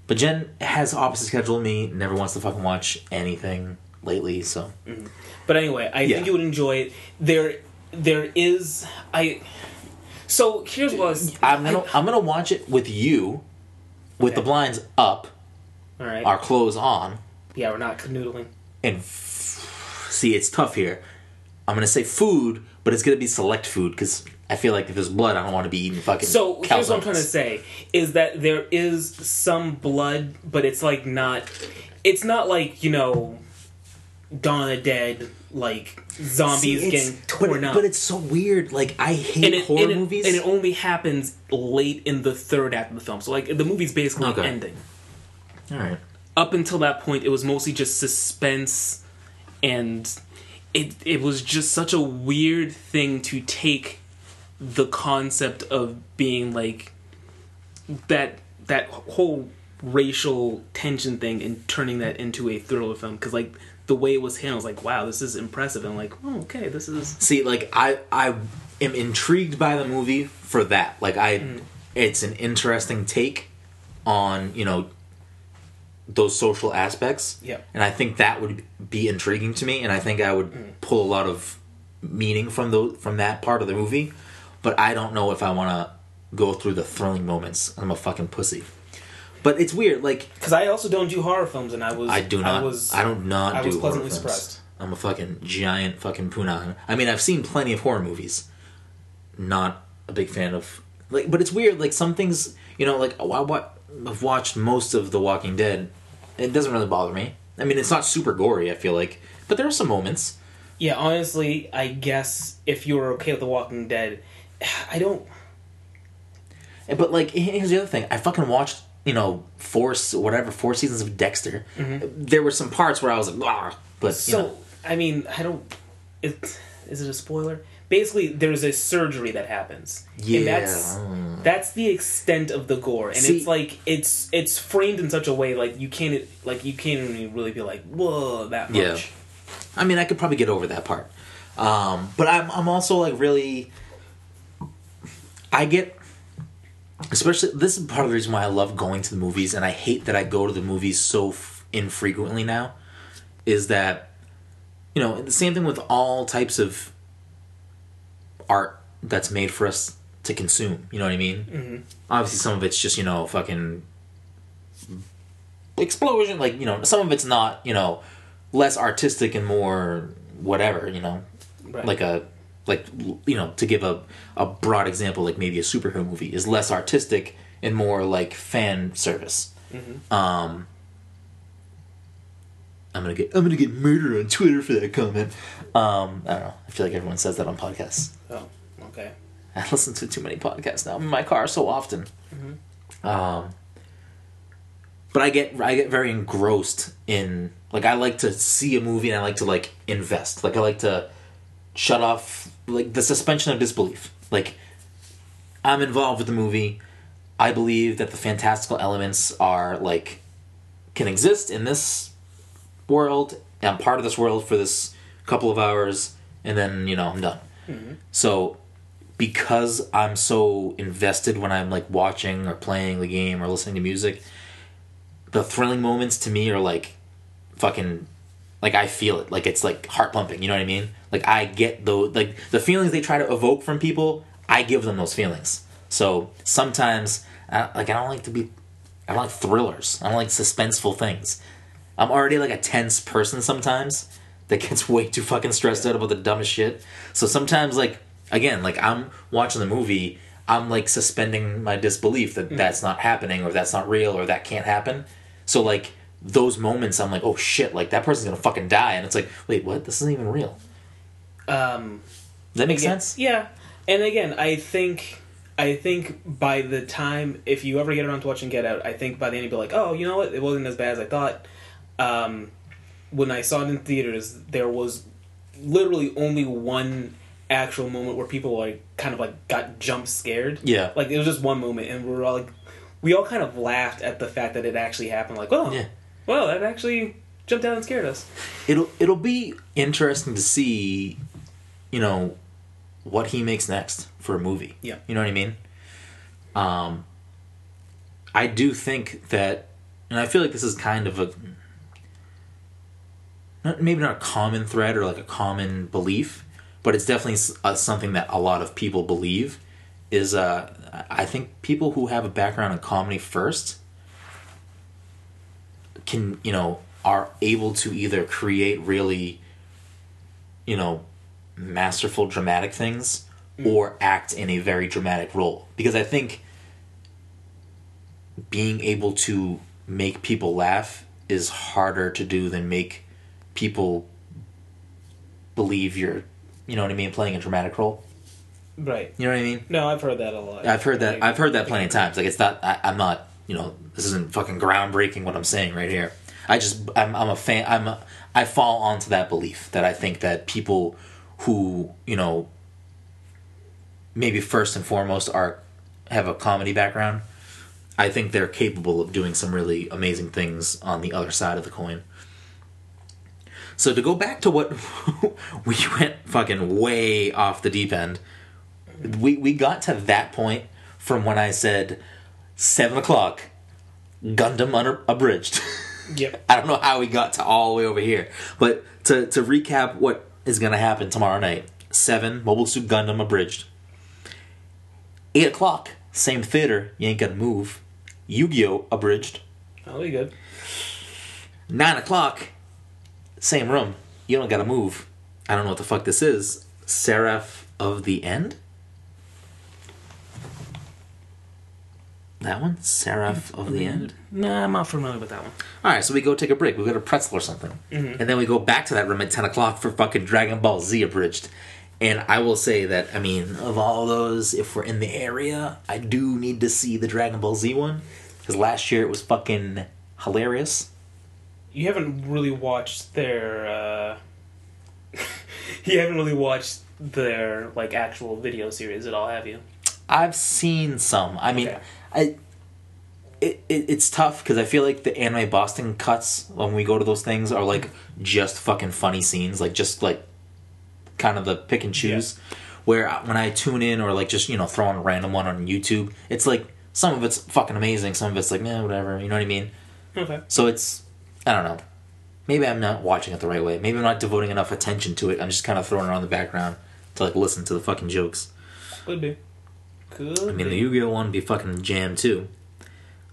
But Jen has opposite schedule me. Never wants to fucking watch anything lately. So mm-hmm. But anyway, I Yeah. think you would enjoy it. There, there is I. So here's what I was. I'm gonna I- am gonna watch it with you, with the blinds up, all right. our clothes on, yeah, we're not canoodling. and f- see it's tough here. I'm gonna say food, but it's gonna be select food because I feel like if there's blood, I don't want to be eating fucking. So here's what I'm trying to say is that there is some blood, but it's like not. It's not like you know, Dawn of the Dead, like zombies See, getting torn but, up. But it's so weird. Like I hate and it, horror and it- movies. and it only happens late in the third act of the film. So like the movie's basically Okay. ending. All right. Up until that point, it was mostly just suspense, and it it was just such a weird thing to take the concept of being like that that whole racial tension thing and turning that into a thriller film because like the way it was handled I was like wow this is impressive and I'm like oh, okay this is See, like I I am intrigued by the movie for that. Like I, Mm. it's an interesting take on you know those social aspects. Yeah. And I think that would be intriguing to me, and I think I would Mm. pull a lot of meaning from those from that part of the movie. But I don't know if I want to go through the thrilling moments. I'm a fucking pussy. But it's weird. Like because I also don't do horror films and I was I do not. I, was don't not I do was horror films. surprised. I'm a fucking giant fucking punah. I mean, I've seen plenty of horror movies. Not a big fan of like, but it's weird. Like some things, you know, like I what I've watched most of The Walking Dead. It doesn't really bother me. I mean, it's not super gory. I feel like, but there are some moments. Yeah, honestly, I guess if you were okay with The Walking Dead, I don't. But like, here's the other thing. I fucking watched, you know, four whatever four seasons of Dexter. There were some parts where I was like, ah, but you Mm-hmm. So know, I mean, I don't. It, is it a spoiler? Basically, there's a surgery that happens. Yeah. And that's that's the extent of the gore, and See- it's like it's it's framed in such a way like you can't like you can't even really be like whoa that much. Yeah. I mean, I could probably get over that part. Um, but I'm I'm also like really. I get, especially this is part of the reason why I love going to the movies, and I hate that I go to the movies so f- infrequently now. Is that, you know, the same thing with all types of art that's made for us to consume. You know what I mean? Mm-hmm. Obviously, some of it's just you know fucking explosion. Like you know, some of it's not you know less artistic and more whatever. You know, Right. like a like you know to give a a broad example, like maybe a superhero movie is less artistic and more like fan service. Um. I'm gonna get I'm gonna get murdered on Twitter for that comment. Um, I don't know. I feel like everyone says that on podcasts. Oh, okay. I listen to too many podcasts now. I'm in my car so often. Um, but I get I get very engrossed in like I like to see a movie and I like to like invest. Like I like to shut off like the suspension of disbelief. Like I'm involved with the movie. I believe that the fantastical elements are like can exist in this world. I'm part of this world for this couple of hours, and then you know I'm done. Mm-hmm. So because I'm so invested when I'm like watching or playing the game or listening to music, the thrilling moments to me are like fucking like I feel it. Like it's like heart pumping, you know what I mean? Like I get the like the feelings they try to evoke from people, I give them those feelings. So sometimes I, like I don't like to be I don't like thrillers. I don't like suspenseful things. I'm already like a tense person sometimes that gets way too fucking stressed out about the dumbest shit. So sometimes like again, like I'm watching the movie, I'm like suspending my disbelief that mm. that's not happening or that's not real or that can't happen. So like those moments I'm like, "Oh shit, like that person's to fucking die." And it's like, "Wait, what? This isn't even real." Um, Does that make again- sense? Yeah, and again, I think I think by the time if you ever get around to watching Get Out, I think by the end you'll be like, oh, you know what? It wasn't as bad as I thought. Um, when I saw it in theaters, there was literally only one actual moment where people like kind of like got jump scared. Yeah. like it was just one moment, and we were all like, we all kind of laughed at the fact that it actually happened. Like, oh, Yeah. Well, that actually jumped out and scared us. It'll it'll be interesting to see, you know, what he makes next for a movie. Yeah. You know what I mean? Um I do think that and I feel like this is kind of a not, maybe not a common thread or like a common belief, but it's definitely s- uh, something that a lot of people believe is uh I think people who have a background in comedy first can you know are able to either create really you know masterful dramatic things mm. or act in a very dramatic role because I think being able to make people laugh is harder to do than make people believe you're you know what I mean playing a dramatic role. Right. You know what I mean? No, I've heard that a lot. I've heard that. I've heard that plenty of times. Like it's not. I, I'm not. You know, this isn't fucking groundbreaking. What I'm saying right here. I just. I'm. I'm a fan. I'm. A, I fall onto that belief that I think that people who you know maybe first and foremost are have a comedy background. I think they're capable of doing some really amazing things on the other side of the coin. So to go back to what we went fucking way off the deep end we we got to that point from when I said seven o'clock, Gundam abridged. Yep. I don't know how we got to all the way over here, but to to recap what is going to happen tomorrow night: seven Mobile Suit Gundam abridged. Eight o'clock, same theater. You ain't to move. Yu-Gi-Oh abridged. Oh, That'll be good. Nine o'clock, same room. You don't got to move. I don't know what the fuck this is. Seraph of the End. That one, Seraph of the End. Nah, I'm not familiar with that one. All right, so we go take a break. We go to pretzel or something, and then we go back to that room at ten o'clock for fucking Dragon Ball Z abridged. And I will say that I mean, of all those, if we're in the area, I do need to see the Dragon Ball Z one because last year it was fucking hilarious. You haven't really watched their. uh You haven't really watched their like actual video series at all, have you? I've seen some. I mean, Okay. I. It, it, it's tough because I feel like the anime Boston cuts when we go to those things are like just fucking funny scenes, like just like kind of the pick and choose. Where when I tune in or like just you know throw on a random one on YouTube, it's like some of it's fucking amazing, some of it's like eh, whatever. You know what I mean? Okay. So it's I don't know. Maybe I'm not watching it the right way. Maybe I'm not devoting enough attention to it. I'm just kind of throwing it on the background to like listen to the fucking jokes. Could be. Could I mean, be. the Yu-Gi-Oh one would be fucking jam too.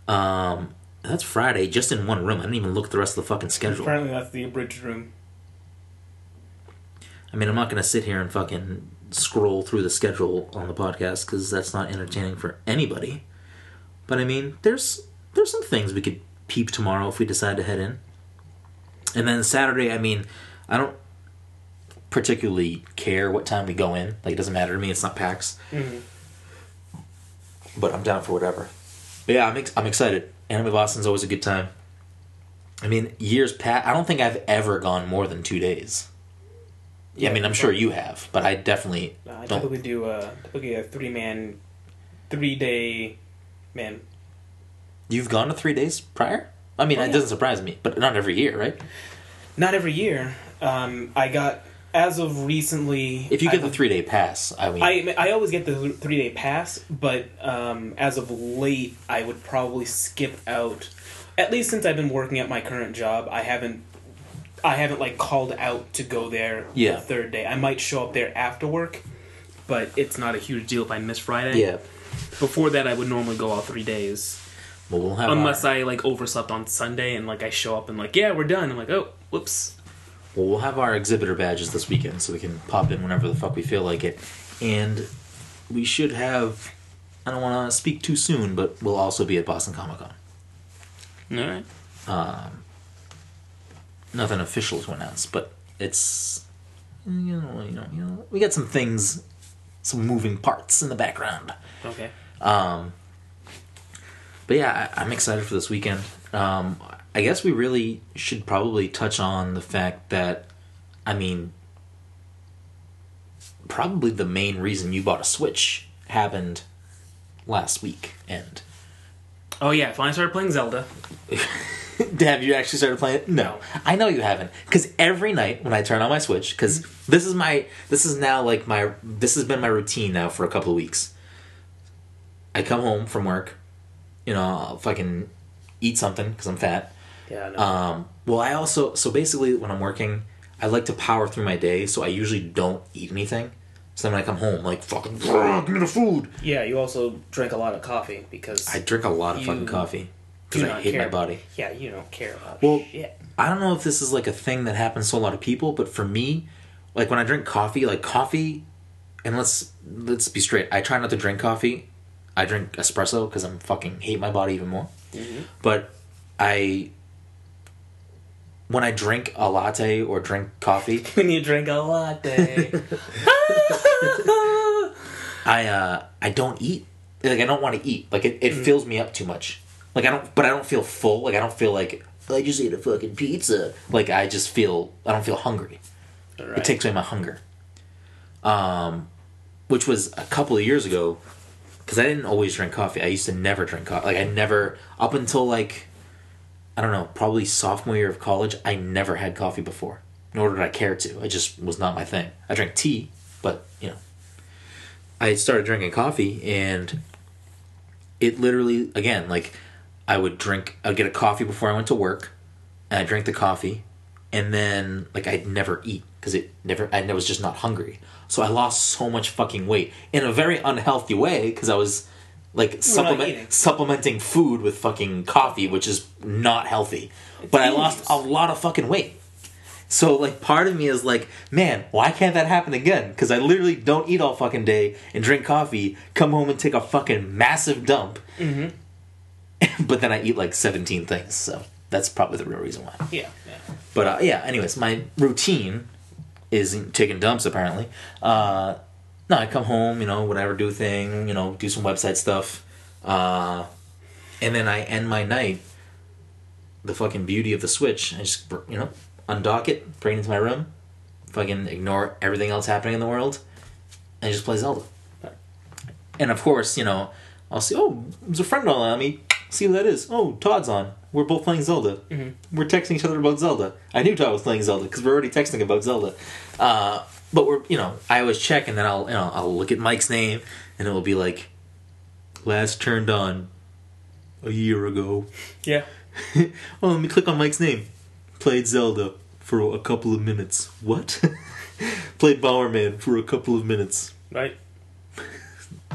Um, that's Friday, just in one room. I didn't even look at the rest of the fucking schedule. Apparently, that's the abridged room. I mean, I'm not gonna sit here and fucking scroll through the schedule on the podcast because that's not entertaining for anybody. But I mean, there's there's some things we could peep tomorrow if we decide to head in. And then Saturday, I mean, I don't particularly care what time we go in. Like, it doesn't matter to me. It's not PAX. Mhm. But I'm down for whatever. But yeah, I'm ex- I'm excited. Anime Boston's always a good time. I mean, years past, I don't think I've ever gone more than two days. Yeah, I mean, I'm sure you have, but I definitely Uh, I don't. typically do a typically a three man, three day, man. You've gone to three days prior? I mean, Oh, it yeah. doesn't surprise me, but not every year, right? Not every year. Um, I got as of recently. If you get I, the three day pass, I mean, I I always get the three day pass, but um, as of late, I would probably skip out. At least since I've been working at my current job, I haven't. I haven't like called out to go there Yeah. the third day. I might show up there after work, but it's not a huge deal if I miss Friday. yeah. Before that, I would normally go all three days. Well, we'll have Unless our, I like overslept on Sunday and like I show up and like yeah we're done. I'm like oh whoops. Well, we'll have our exhibitor badges this weekend, so we can pop in whenever the fuck we feel like it, and we should have. I don't want to speak too soon, but we'll also be at Boston Comic Con. All right. Um, nothing official to announce, but it's you know, you know, you know, we got some things, some moving parts in the background. Okay. Um, but yeah, I, I'm excited for this weekend. Um, I guess we really should probably touch on the fact that, I mean, probably the main reason you bought a Switch happened last week. And Oh yeah, finally started playing Zelda. have you actually started playing it? No, I know you haven't. Because every night when I turn on my Switch, because mm-hmm. this is my, this is now like my, this has been my routine now for a couple of weeks. I come home from work, you know, I'll fucking eat something because I'm fat. Yeah. No. Um, well, I also so basically when I'm working, I like to power through my day, so I usually don't eat anything. So then when I come home, like fucking, give me the food. yeah, you also drink a lot of coffee because I drink a lot of You fucking coffee because I hate care. my body. Yeah, you don't care about it. Well, shit. I don't know if this is like a thing that happens to a lot of people, but for me, like when I drink coffee, like coffee and let's let's be straight. I try not to drink coffee. I drink espresso because I'm fucking hate my body even more. But I when I drink a latte or drink coffee, When you drink a latte. I uh I don't eat. Like I don't want to eat. Like it, it fills me up too much. Like I don't but I don't feel full. Like I don't feel like I just ate a fucking pizza. Like I just feel I don't feel hungry. Right. It takes away my hunger. Um which was a couple of years ago cuz I didn't always drink coffee. I used to never drink coffee. Like I never up until like I don't know, probably sophomore year of college, I never had coffee before. Nor did I care to. It just was not my thing. I drank tea, but you know, I started drinking coffee and it literally again like I would drink I'd get a coffee before I went to work and I drank the coffee and then like I'd never eat because it never I was just not hungry. So I lost so much fucking weight in a very unhealthy way because I was like supplement supplementing food with fucking coffee, which is not healthy. but I lost a lot of fucking weight. So like part of me is like, man, why can't that happen again? Because I literally don't eat all fucking day and drink coffee, come home and take a fucking massive dump, mm-hmm. but then I eat like seventeen things. So that's probably the real reason why. yeah, yeah. But uh, yeah, anyways, my routine is taking dumps. Apparently, uh, no, I come home, you know, whatever, do thing, you know, do some website stuff, uh, and then I end my night. The fucking beauty of the Switch, I just you know undock it, bring it into my room, fucking ignore everything else happening in the world, and just play Zelda. And of course, you know, I'll see. Oh, there's a friend on me. See who that is. Oh, Todd's on. We're both playing Zelda. We're texting each other about Zelda. I knew Todd was playing Zelda because we're already texting about Zelda. Uh, but we're, you know, I always check and then I'll, you know, I'll look at Mike's name and it'll be like, last turned on a year ago. Yeah. oh, let me click on Mike's name. Played Zelda for a couple of minutes. What? Played Bomberman for a couple of minutes. Right?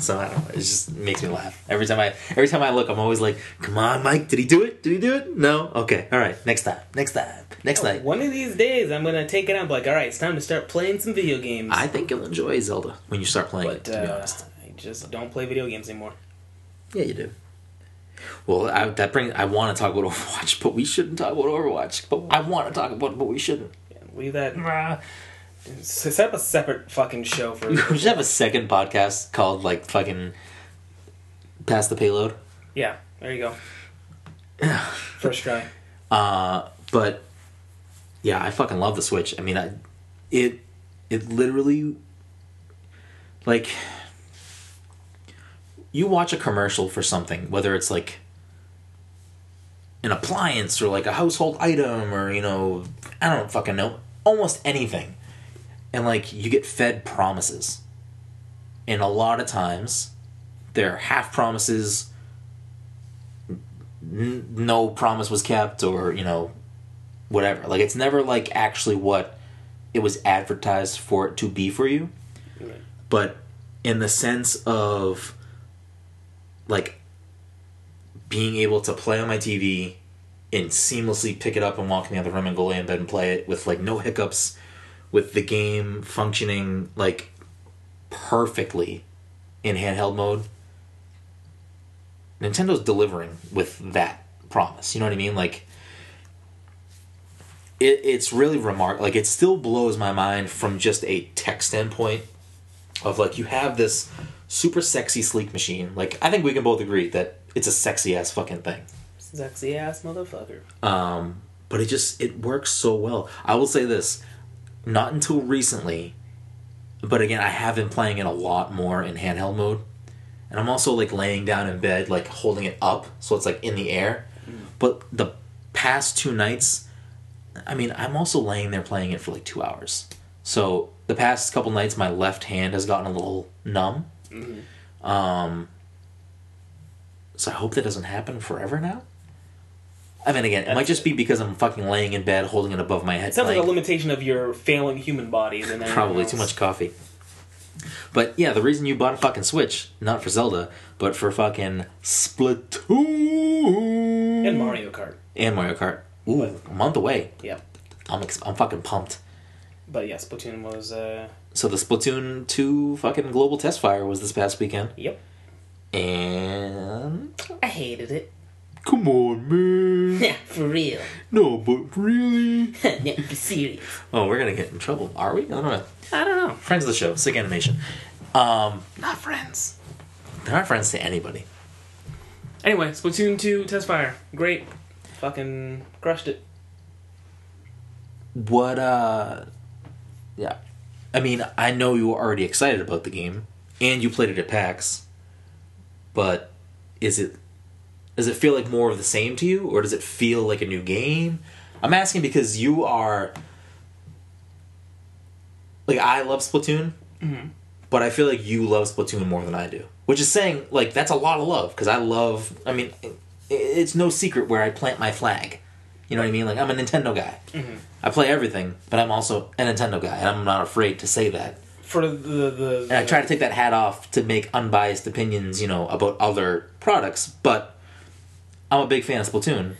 So I don't know. It just makes me laugh every time I every time I look. I'm always like, "Come on, Mike, did he do it? Did he do it? No. Okay, all right. Next time. Next time. Next night. One of these days, I'm gonna take it out. and be Like, all right, it's time to start playing some video games. I think you'll enjoy Zelda when you start playing it. but To be uh, honest, I just don't play video games anymore. yeah, you do. Well, I, that brings. I want to talk about Overwatch, but we shouldn't talk about Overwatch. But I want to talk about, it, but we shouldn't. Yeah, leave that. Set up a separate fucking show for. We should have a second podcast called like fucking pass the payload. yeah, there you go. First try. Uh, but yeah, I fucking love the Switch. I mean, I, it it literally like you watch a commercial for something, whether it's like an appliance or like a household item or you know, I don't fucking know, almost anything. And like you get fed promises. And a lot of times they're half promises n- no promise was kept or you know whatever like it's never like actually what it was advertised for it to be for you Right. but in the sense of like being able to play on my TV and seamlessly pick it up and walk in the other room and go lay in bed and play it with like no hiccups with the game functioning like perfectly in handheld mode Nintendo's delivering with that promise. You know what I mean? Like, it, it's really remark. Like, it still blows my mind from just a tech standpoint. Of like, you have this super sexy sleek machine. Like, I think we can both agree that it's a sexy ass fucking thing. Sexy ass motherfucker. Um, but it just it works so well. I will say this, not until recently, but again, I have been playing it a lot more in handheld mode, and I'm also like laying down in bed, like holding it up, so it's like in the air. But the past two nights, I mean, I'm also laying there playing it for like two hours. So the past couple nights, my left hand has gotten a little numb. Um, so I hope that doesn't happen forever now. I mean, again, it might just be because I'm fucking laying in bed, holding it above my head. It sounds like a limitation of your failing human body. Than anything Probably else. too much coffee. But yeah, the reason you bought a fucking Switch, not for Zelda, but for fucking Splatoon And Mario Kart. and Mario Kart. Ooh, a month away. Yeah. I'm ex- I'm fucking pumped. But yeah, Splatoon was uh, so the Splatoon two fucking global test fire was this past weekend, Yep. and I hated it. Come on, man, Yeah, for real. no, but really, yeah, be serious. oh, we're gonna get in trouble, are we? I don't know. I don't know. Friends of the show, sick animation. Um, Not friends. they're not friends to anybody. Anyway, Splatoon 2 test fire. Great. Fucking crushed it. What? uh Yeah, I mean, I know you were already excited about the game, and you played it at PAX, but is it? Does it feel like more of the same to you, or does it feel like a new game? I'm asking because you are. Like I love Splatoon, mm-hmm. but I feel like you love Splatoon more than I do, which is saying like that's a lot of love because I love. I mean, it's no secret where I plant my flag. You know what I mean? Like I'm a Nintendo guy. Mm-hmm. I play everything, but I'm also a Nintendo guy, and I'm not afraid to say that. For the. the, And I try to take that hat off to make unbiased opinions, you know, about other products. But I'm a big fan of Splatoon.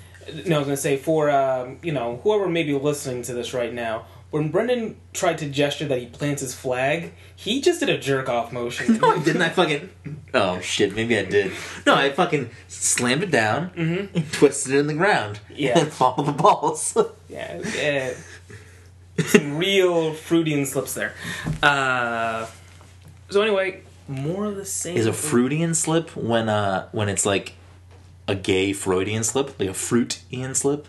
No, I was gonna say for um, you know whoever may be listening to this right now. When Brendan tried to gesture that he plants his flag, he just did a jerk off motion. No, didn't I fucking? Oh shit, maybe I did. No, I fucking slammed it down and twisted it in the ground. Yeah. and followed the balls. yeah, yeah. Some real Freudian slips there. Uh, so anyway, more of the same. Is a Freudian slip when uh when it's like a gay Freudian slip, like a fruitian slip?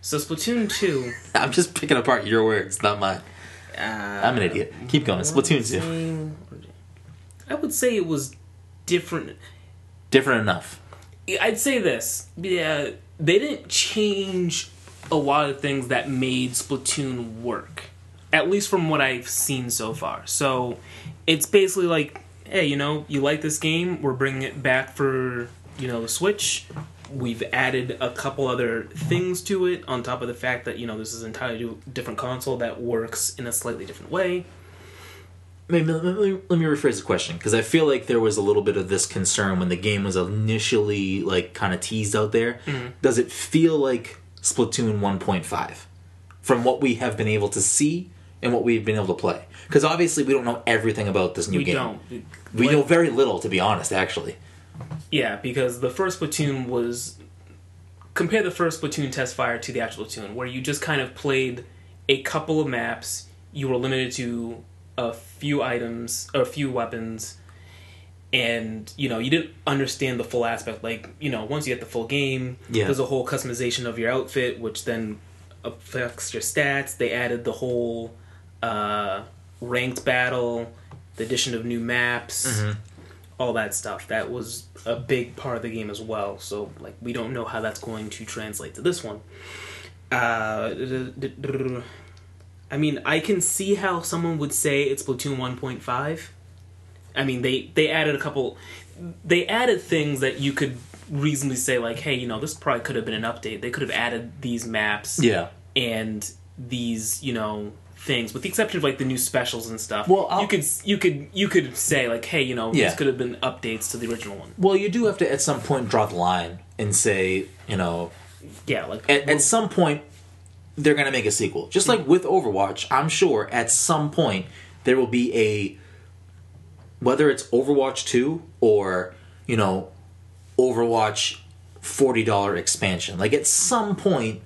So Splatoon two. I'm just picking apart your words, not mine. Uh, I'm an idiot. Keep going. Splatoon 2. I would say it was different. Different enough. I'd say this. Yeah, they didn't change a lot of things that made Splatoon work. At least from what I've seen so far. So it's basically like, hey, you know, you like this game, we're bringing it back for, you know, the Switch. We've added a couple other things to it on top of the fact that, you know, this is an entirely different console that works in a slightly different way. Maybe let me, let me rephrase the question because I feel like there was a little bit of this concern when the game was initially like kind of teased out there. Mm-hmm. Does it feel like Splatoon 1.5 from what we have been able to see and what we've been able to play? Because obviously we don't know everything about this new We game. don't. We Like- know very little, to be honest. Actually, Yeah, because the first Splatoon was compare the first Splatoon test fire to the actual Splatoon, where you just kind of played a couple of maps. You were limited to a few items, a few weapons, and you know you didn't understand the full aspect. Like you know, once you get the full game, Yeah. there's a whole customization of your outfit, which then affects your stats. They added the whole uh, ranked battle, the addition of new maps all that stuff. That was a big part of the game as well. So like we don't know how that's going to translate to this one. Uh, I mean, I can see how someone would say it's Splatoon 1.5. I mean, they they added a couple they added things that you could reasonably say like, hey, you know, this probably could have been an update. They could have added these maps yeah. and these, you know, things with the exception of like the new specials and stuff. Well, I'll- you could you could you could say like, hey, you know, Yeah. these could have been updates to the original one. Well, you do have to at some point draw the line and say, you know, Yeah, like at, at some point they're to make a sequel just like with overwatch i'm sure at some point there will be a whether it's overwatch 2 or you know overwatch $40 expansion like at some point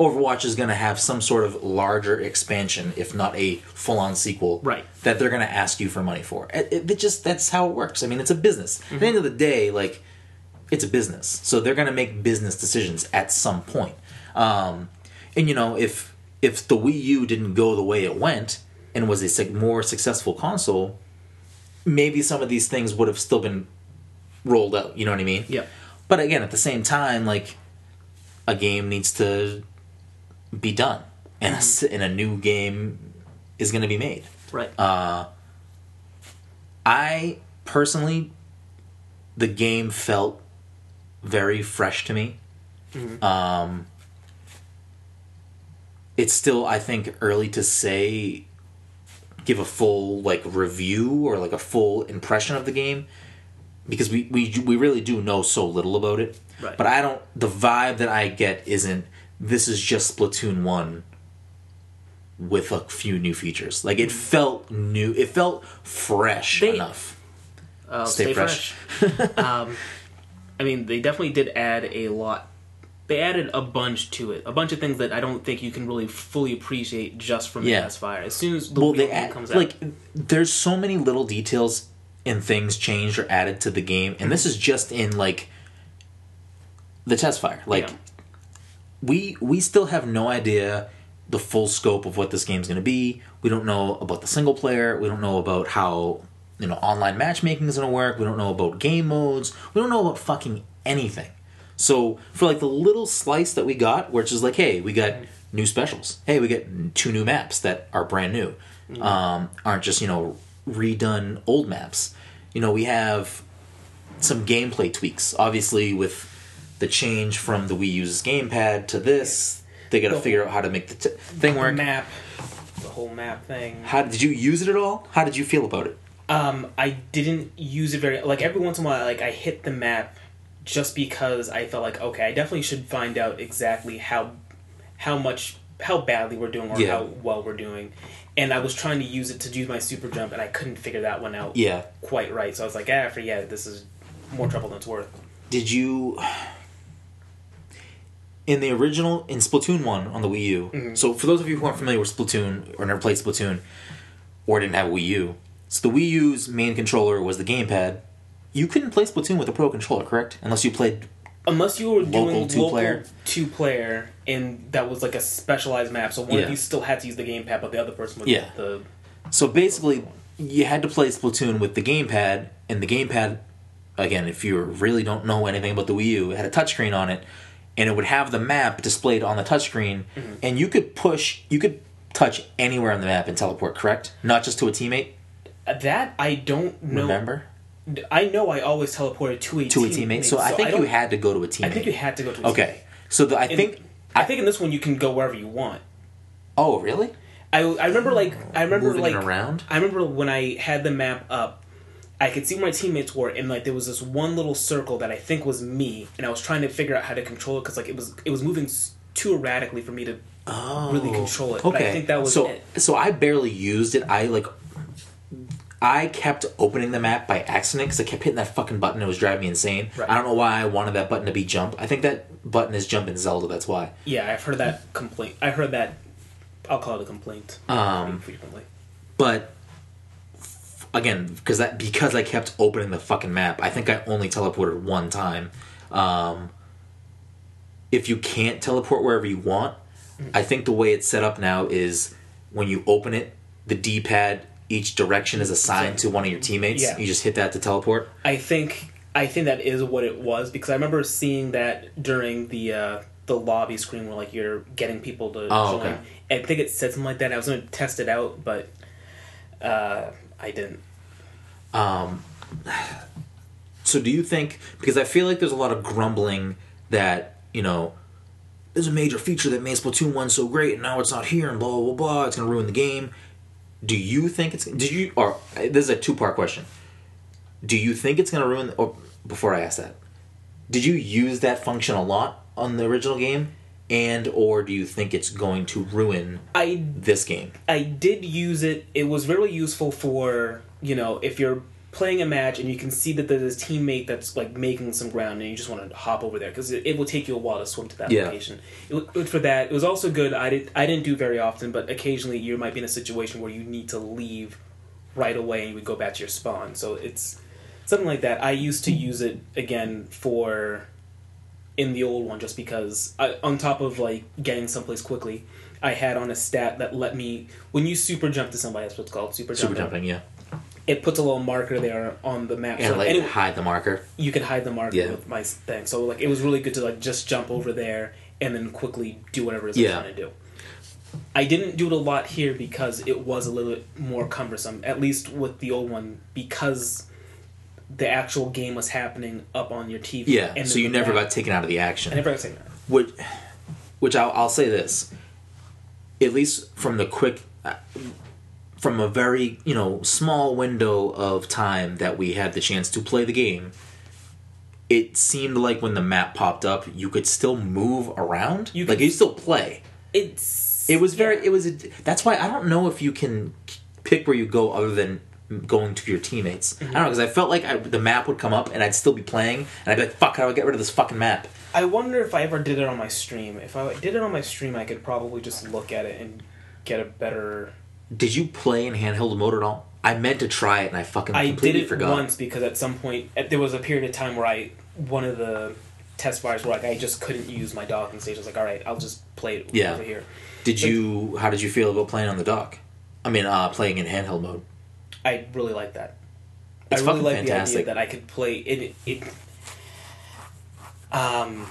overwatch is going to have some sort of larger expansion if not a full-on sequel Right. that they're going to ask you for money for. It, it, just that's how it works. I mean it's a business. At the end of the day like it's a business. So they're going to make business decisions at some point. Um, and you know if if the wii u didn't go the way it went and was a sig- more successful console maybe some of these things would have still been rolled out. You know what i mean? Yeah. but again at the same time like a game needs to be done and, a, s- and a new game is going to be made Right. Uh, I personally, the game felt very fresh to me. Um, it's still, I think, early to say, give a full like review or like a full impression of the game because we we we really do know so little about it. Right. But I don't. The vibe that I get isn't. This is just Splatoon one with a few new features. Like it felt new. It felt fresh They- enough. Uh, Stay stay, fresh. fresh. um, I mean, they definitely did add a lot. They added a bunch to it, a bunch of things that I don't think you can really fully appreciate just from the Yeah. Fire. As soon as the well, they game add, comes out, like there's so many little details and things changed or added to the game, and this is just in like the test fire. Like Yeah. We we still have no idea the full scope of what this game's going to be. We don't know about the single player. We don't know about how you know online matchmaking is going to work. We don't know about game modes. We don't know about fucking anything. So for like the little slice that we got, which is like, hey, we got new specials. Hey, we get two new maps that are brand new, um, aren't just you know redone old maps. You know, we have some gameplay tweaks. Obviously, with the change from the Wii U's gamepad to this, they got to The figure out how to make the t- thing work. map, the whole map thing. How did you use it at all? How did you feel about it? Um, I didn't use it very like every once in a while. Like I hit the map just because I felt like okay, I definitely should find out exactly how how much how badly we're doing or Yeah. how well we're doing. And I was trying to use it to do my super jump, and I couldn't figure that one out Yeah. quite right. So I was like, ah, forget it. This is more trouble than it's worth. Did you in the original in Splatoon one on the Wii U? Mm-hmm. So for those of you who aren't familiar with Splatoon or never played Splatoon or didn't have a Wii U, so the Wii U's main controller was the gamepad. You couldn't play Splatoon with a pro controller, correct? Unless you played. Unless you were Local doing two-player? two player, and that was like a specialized map, so one Yeah. of you still had to use the gamepad, but the other person would Yeah. the So basically, you had to play Splatoon with the gamepad, and the gamepad, again, if you really don't know anything about the Wii U, it had a touchscreen on it, and it would have the map displayed on the touchscreen, mm-hmm. and you could push, you could touch anywhere on the map and teleport, correct? Not just to a teammate, uh, that I don't know. remember? I know I always teleported to a To a teammate, teammate. So I think you had to go to a teammate. I think you had to go to. A Okay. So the, I teammate. think. I think in this one you can go wherever you want. Oh, really? I I remember like I remember Moving like around? I remember when I had the map up, I could see where my teammates were, and like there was this one little circle that I think was me, and I was trying to figure out how to control it because like it was it was moving too erratically for me to Oh, really control it. But I think that was so. it. So I barely used it. I like. I kept opening the map by accident because I kept hitting that fucking button. It was driving me insane. Right. I don't know why I wanted that button to be jump. I think that button is jump in Zelda. That's why. Yeah, I've heard that complaint. I heard that. I'll call it a complaint. Um, frequently. but again, because that because I kept opening the fucking map, I think I only teleported one time. Um, if you can't teleport wherever you want, I think the way it's set up now is when you open it, the D pad each direction is assigned to one of your teammates. Yeah. You just hit that to teleport. I think I think that is what it was because I remember seeing that during the uh, the lobby screen where like you're getting people to Oh, join. okay. I think it said something like that. I was going to test it out, but uh, I didn't. Um, so do you think because I feel like there's a lot of grumbling that you know there's a major feature that made Splatoon one so great and now it's not here and blah blah blah, it's gonna ruin the game. Do you think it's did you or this is a two part question? Do you think it's gonna ruin? Or before I ask that, did you use that function a lot on the original game, and or do you think it's going to ruin I this game? I did use it. It was really useful for you know if you're playing a match and you can see that there's a teammate that's like making some ground and you just want to hop over there because it, it will take you a while to swim to that Yeah. location. It, for that. It was also good. I did I didn't do very often, but occasionally you might be in a situation where you need to leave right away and you would go back to your spawn. So it's something like that. I used to use it again for in the old one just because I, on top of like getting someplace quickly i had on a stat that let me when you super jump to somebody that's what's called super, Super jumping, jumping, yeah, it puts a little marker there on the map and so like any- hide the marker. you can hide the marker Yeah. with my thing so like it was really good to like just jump over there and then quickly do whatever it is Yeah. i'm trying to do i didn't do it a lot here because it was a little bit more cumbersome at least with the old one because the actual game was happening up on your tv Yeah, and so you never map- got taken out of the action. i never got taken out which which I'll, I'll say this at least from the quick uh, from a very you know small window of time that we had the chance to play the game it seemed like when the map popped up you could still move around You like you still play It's It was very. yeah. It was. A, that's why I don't know if you can pick where you go other than going to your teammates. I don't know because I felt like I, the map would come up and I'd still be playing and I'd be like, "Fuck! How do I get rid of this fucking map?" I wonder if I ever did it on my stream. If I did it on my stream, I could probably just look at it and get a better. Did you play in handheld mode at all? I meant to try it and I fucking I did it forgot. once because at some point at, there was a period of time where I one of the test bars where like I just couldn't use my docking stage. I was like, all right, I'll just play it Yeah. over here. Did you? How did you feel about playing on the dock? I mean, uh, playing in handheld mode. I really like that. It's I really like fantastic. the idea that I could play it. It. Um,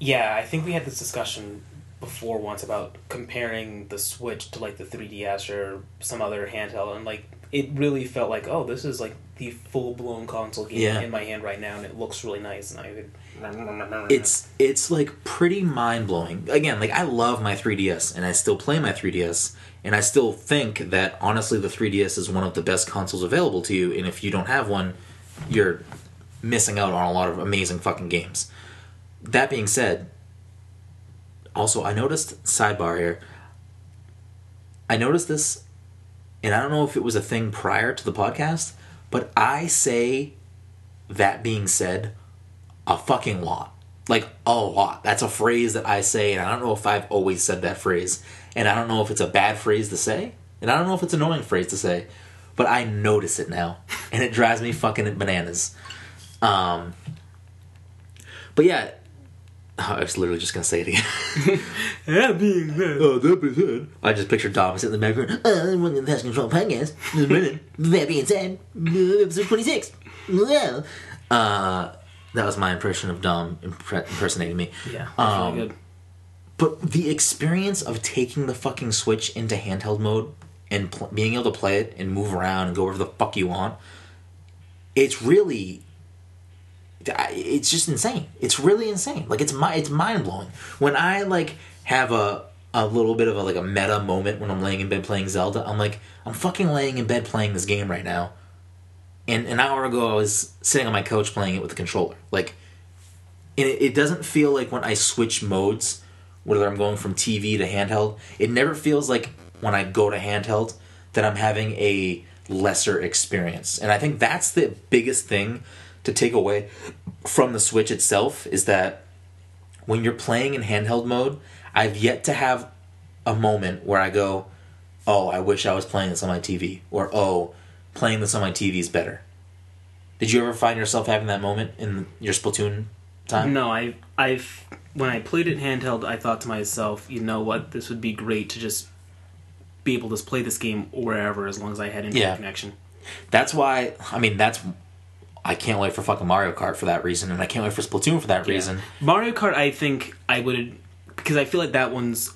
yeah, I think we had this discussion before once about comparing the Switch to like the 3DS or some other handheld, and like it really felt like, oh, this is like the full blown console game Yeah. in my hand right now, and it looks really nice, and I could. It's it's like pretty mind blowing. Again, like I love my 3DS and I still play my 3DS and I still think that honestly the 3DS is one of the best consoles available to you and if you don't have one, you're missing out on a lot of amazing fucking games. That being said, also I noticed sidebar here. I noticed this and I don't know if it was a thing prior to the podcast, but I say that being said a fucking lot. Like a lot. That's a phrase that I say, and I don't know if I've always said that phrase. And I don't know if it's a bad phrase to say, and I don't know if it's an annoying phrase to say, but I notice it now, and it drives me fucking bananas. Um, but yeah, I was literally just gonna say it again. that being said, oh, that being said, I just pictured Dom sitting in the background. Oh, I'm running the Fast Control podcast. that being said, episode twenty six. Well, uh, that was my impression of Dom impre- impersonating me. yeah, Um, really good. But the experience of taking the fucking Switch into handheld mode and pl- being able to play it and move around and go wherever the fuck you want, it's really. It's just insane. It's really insane. Like it's my it's mind blowing. When I like have a a little bit of a like a meta moment when I'm laying in bed playing Zelda, I'm like I'm fucking laying in bed playing this game right now. And an hour ago I was sitting on my couch playing it with the controller. Like and it, it doesn't feel like when I switch modes, whether I'm going from TV to handheld, it never feels like when I go to handheld that I'm having a lesser experience. And I think that's the biggest thing to take away from the Switch itself is that when you're playing in handheld mode, I've yet to have a moment where I go, "Oh, I wish I was playing this on my TV," or "Oh, playing this on my TV is better." Did you ever find yourself having that moment in your Splatoon time? No, I I've when I played it handheld, I thought to myself, you know what, this would be great to just be able to play this game wherever as long as I had internet Yeah. connection. That's why I mean that's I can't wait for fucking Mario Kart for that reason, and I can't wait for Splatoon for that reason. Mario Kart, I think I would because I feel like that one's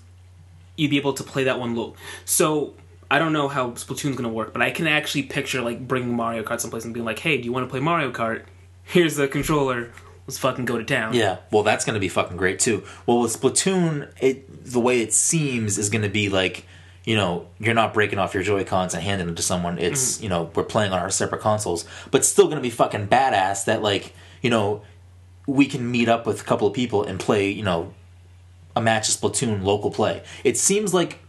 you'd be able to play that one low. So I don't know how Splatoon's gonna work, but I can actually picture like bringing Mario Kart someplace and being like, "Hey, do you want to play Mario Kart? Here's the controller. Let's fucking go to town." Yeah, well, that's to be fucking great too. Well, with Splatoon, it the way it seems is to be like, you know, you're not breaking off your Joy Cons and handing them to someone. It's mm. you know we're playing on our separate consoles, but still going to be fucking badass. That like you know we can meet up with a couple of people and play you know a match of Splatoon local play. It seems like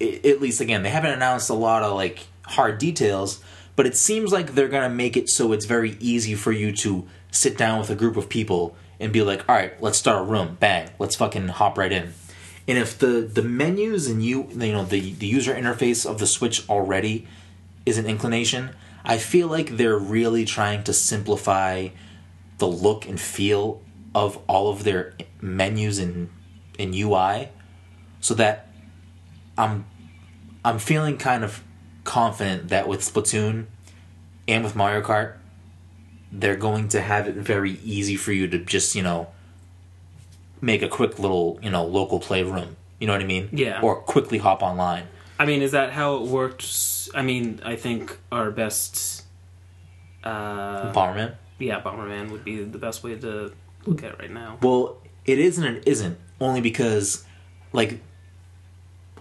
at least again they haven't announced a lot of like hard details, but it seems like they're gonna make it so it's very easy for you to sit down with a group of people and be like, all right, let's start a room, bang, let's fucking hop right in. And if the the menus and you you know the the user interface of the Switch already is an inclination, I feel like they're really trying to simplify the look and feel of all of their menus and and UI so that I'm I'm feeling kind of confident that with Splatoon and with Mario Kart they're going to have it very easy for you to just, you know, make a quick little, you know, local playroom. You know what I mean? Yeah. Or quickly hop online. I mean, is that how it worked? I mean, I think our best, uh, Bomberman. yeah, Bomberman would be the best way to look at it right now. Well, it is and it isn't. Only because, like,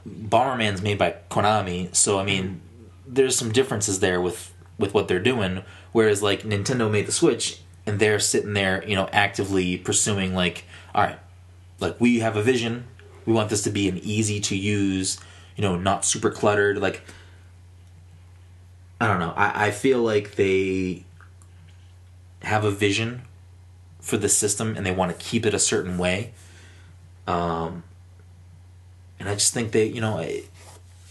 Bomberman's made by Konami, so I mean, there's some differences there with with what they're doing. Whereas, like, Nintendo made the Switch, and they're sitting there, you know, actively pursuing, like, all right, like we have a vision, We want this to be an easy to use, you know, not super cluttered. Like, I don't know. I, I feel like they have a vision for the system and they want to keep it a certain way. Um, and I just think they, you know, eh,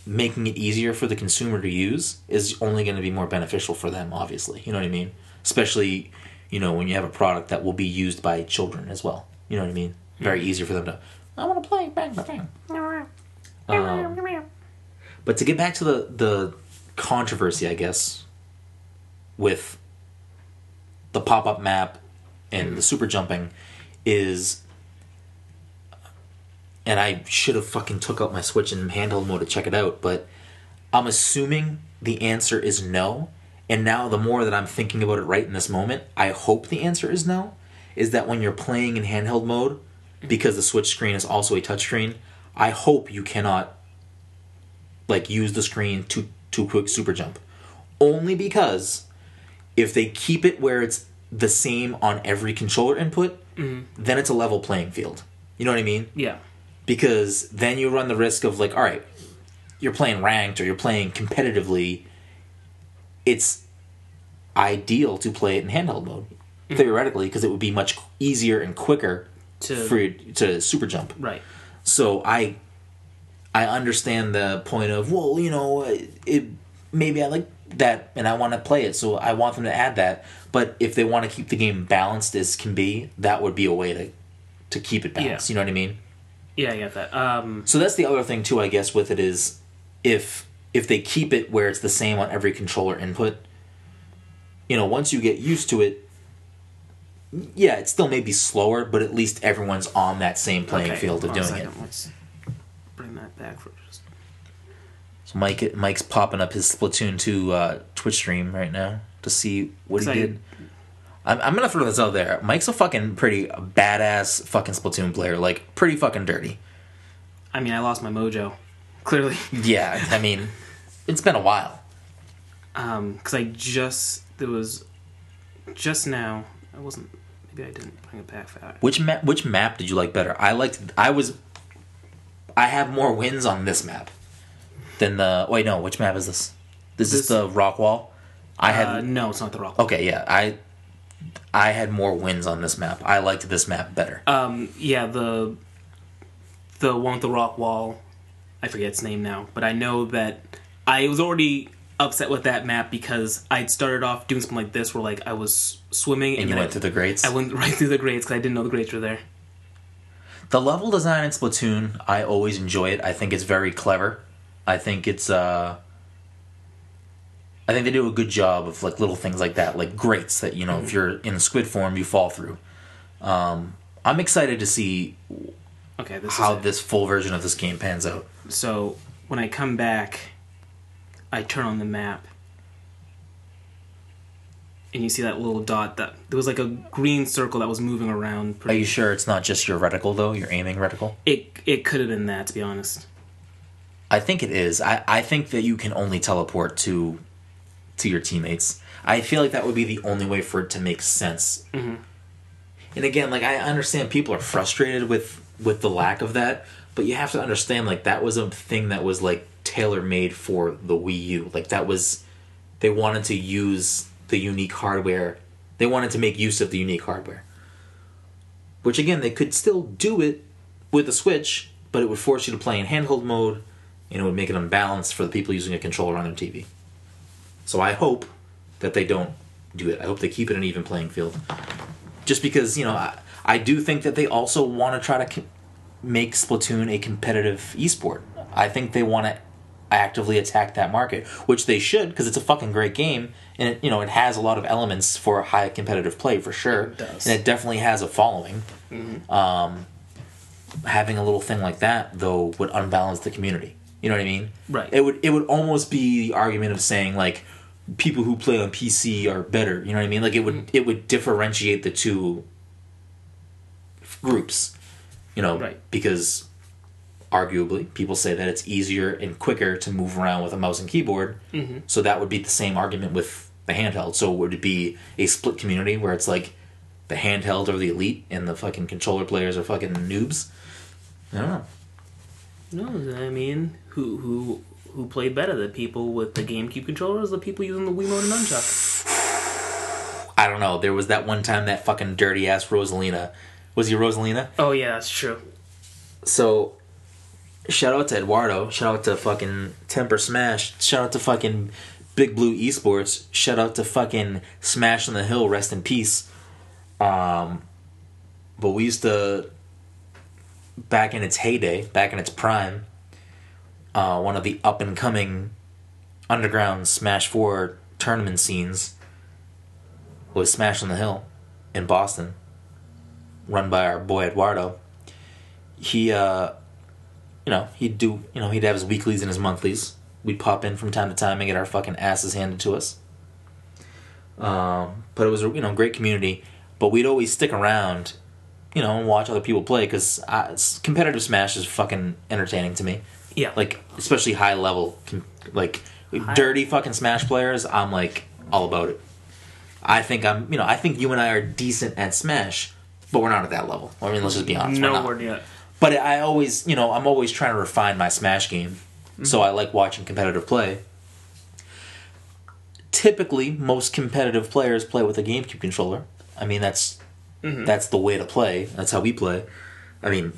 making it easier for the consumer to use is only going to be more beneficial for them, obviously. You know what I mean? Especially, you know, when you have a product that will be used by children as well. You know what I mean? Very easy for them to, I want to play, bang, bang, bang. Um, but to get back to the, the controversy, I guess, with the pop up map and the super jumping is and I should have fucking took out my Switch in handheld mode to check it out, but I'm assuming the answer is no. And now the more that I'm thinking about it right in this moment, I hope the answer is no. Is that when you're playing in handheld mode, because the Switch screen is also a touchscreen, I hope you cannot like use the screen to to quick super jump. Only because if they keep it where it's the same on every controller input, mm-hmm. then it's a level playing field. You know what I mean? Yeah. because then you run the risk of like all right you're playing ranked or you're playing competitively it's ideal to play it in handheld mode mm-hmm. theoretically because it would be much easier and quicker To- you to super jump Right. so i i understand the point of well you know it maybe i like that and i want to play it so i want them to add that but if they want to keep the game balanced as can be that would be a way to to keep it balanced Yeah. you know what i mean Yeah, I get that. Um, so that's the other thing too, I guess, with it is if if they keep it where it's the same on every controller input, you know, once you get used to it, yeah, it still may be slower, but at least everyone's on that same playing okay, field of hold on a doing it. Let's bring that back for just. So Mike Mike's popping up his Splatoon 2 uh, Twitch stream right now to see what he I- did. I'm, I'm gonna throw this out there. Mike's a fucking pretty badass fucking Splatoon player, like pretty fucking dirty. I mean, I lost my mojo. Clearly, Yeah, I mean, it's been a while. Um, because I just there was just now. I wasn't. Maybe I didn't bring it back for that. Which map? Which map did you like better? I liked. I was. I have more wins on this map than the. Wait, no. Which map is this? Is this, is the rock wall? I had. Uh, no, it's not the rock. Wall. okay, yeah. I. I had more wins on this map. I liked this map better. Um, yeah, the the one with the rock wall. I forget its name now, but I know that I was already upset with that map because I'd started off doing something like this, where like I was swimming and you went I, through the grades. I went right through the grades because I didn't know the grades were there. the level design in Splatoon, I always enjoy it. I think it's very clever. I think it's. uh I think they do a good job of like little things like that, like grates that you know if you're in squid form you fall through. Um, I'm excited to see Okay, this how this full version of this game pans out. So when I come back, I turn on the map, and you see that little dot that there was like a green circle that was moving around. Are you sure it's not just your reticle though? Your aiming reticle? it it could have been that to be honest. I think it is. I, I think that you can only teleport to to your teammates. I feel like that would be the only way for it to make sense. Mm-hmm. And again, like I understand people are frustrated with with the lack of that, but you have to understand like that was a thing that was like tailor made for the Wii U. Like that was they wanted to use the unique hardware. They wanted to make use of the unique hardware. Which again, they could still do it with the Switch, but it would force you to play in handheld mode and it would make it unbalanced for the people using a controller on their TV. So I hope that they don't do it. I hope they keep it an even playing field. Just because, you know, I, I do think that they also want to try to co- make Splatoon a competitive esport. I think they want to actively attack that market, which they should because it's a fucking great game and it, you know, it has a lot of elements for high competitive play for sure. It does. And it definitely has a following. Um, having a little thing like that though would unbalance the community. You know what I mean? Right. It would it would almost be the argument of saying like people who play on PC are better. You know what I mean? Like it would it would differentiate the two groups. You know, Right. because arguably people say that it's easier and quicker to move around with a mouse and keyboard. Mm-hmm. So that would be the same argument with the handheld. So would it be a split community where it's like the handheld are the elite and the fucking controller players are fucking noobs? I don't know. No, I mean, who who who played better? The people with the GameCube controllers, the people using the Wii Wiimote and nunchuck. I don't know. There was that one time that fucking dirty ass Rosalina. Was he Rosalina? Oh yeah, that's true. So, shout out to Eduardo. Shout out to fucking Temper Smash. Shout out to fucking Big Blue Esports. Shout out to fucking Smash on the Hill. Rest in peace. Um, but we used to back in its heyday, back in its prime. Uh, one of the up and coming underground Smash Four tournament scenes was Smash on the Hill in Boston, run by our boy Eduardo. He, uh, you know, he'd do, you know, he'd have his weeklies and his monthlies. We'd pop in from time to time and get our fucking asses handed to us. Um, but it was a you know great community. But we'd always stick around, you know, and watch other people play because competitive Smash is fucking entertaining to me. Yeah, Like especially high level, like High- dirty fucking Smash players. I'm like all about it. I think I'm, you know, I think you and I are decent at Smash, but we're not at that level. I mean, let's just be honest. nowhere near. But I always, you know, I'm always trying to refine my Smash game. So I like watching competitive play. Typically, most competitive players play with a GameCube controller. I mean, that's mm-hmm. that's the way to play. That's how we play. I mean,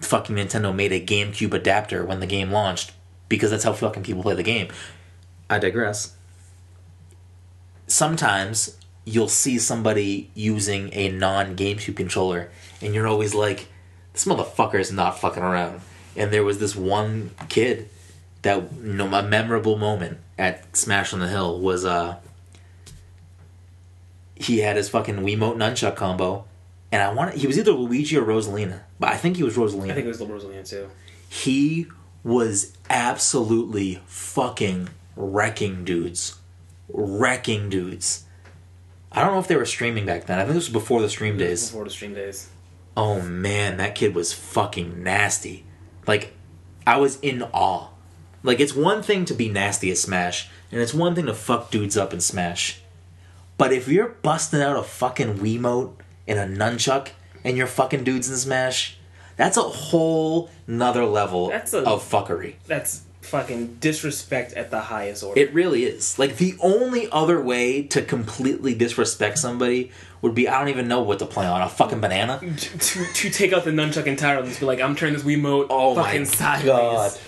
fucking Nintendo made a GameCube adapter when the game launched because that's how fucking people play the game. I digress. Sometimes you'll see somebody using a non GameCube controller, and you're always like, this motherfucker is not fucking around. And there was this one kid that you know a memorable moment at Smash on the Hill was uh he had his fucking Wiimote nunchuck combo, and I want he was either Luigi or Rosalina, but I think he was Rosalina I think it was the Rosalina too. he was absolutely fucking wrecking dudes. Wrecking dudes. I don't know if they were streaming back then. I think this was before the stream days. Before the stream days. Oh man, that kid was fucking nasty. Like, I was in awe. Like, it's one thing to be nasty at Smash, and it's one thing to fuck dudes up in Smash. But if you're busting out a fucking Wiimote and a nunchuck and you're fucking dudes in Smash, that's a whole nother level That's a- of fuckery. That's fucking disrespect at the highest order. It really is. Like the only other way to completely disrespect somebody would be I don't even know what to play on a fucking banana. to, to take out the nunchuck entirely and just be like, I'm turning this Wiimote Oh fucking my sideways. god.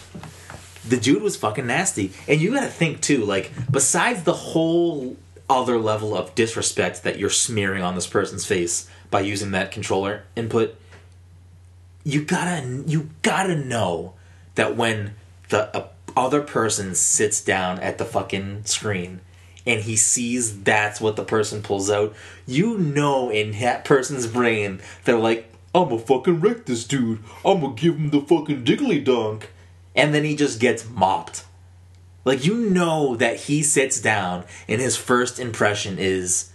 The dude was fucking nasty. And you gotta think too, like, besides the whole other level of disrespect that you're smearing on this person's face by using that controller input, you gotta you gotta know that when the uh, other person sits down at the fucking screen and he sees that's what the person pulls out, you know in that person's brain they're like, I'm gonna fucking wreck this dude. I'm gonna give him the fucking diggly dunk. And then he just gets mopped. Like you know that he sits down and his first impression is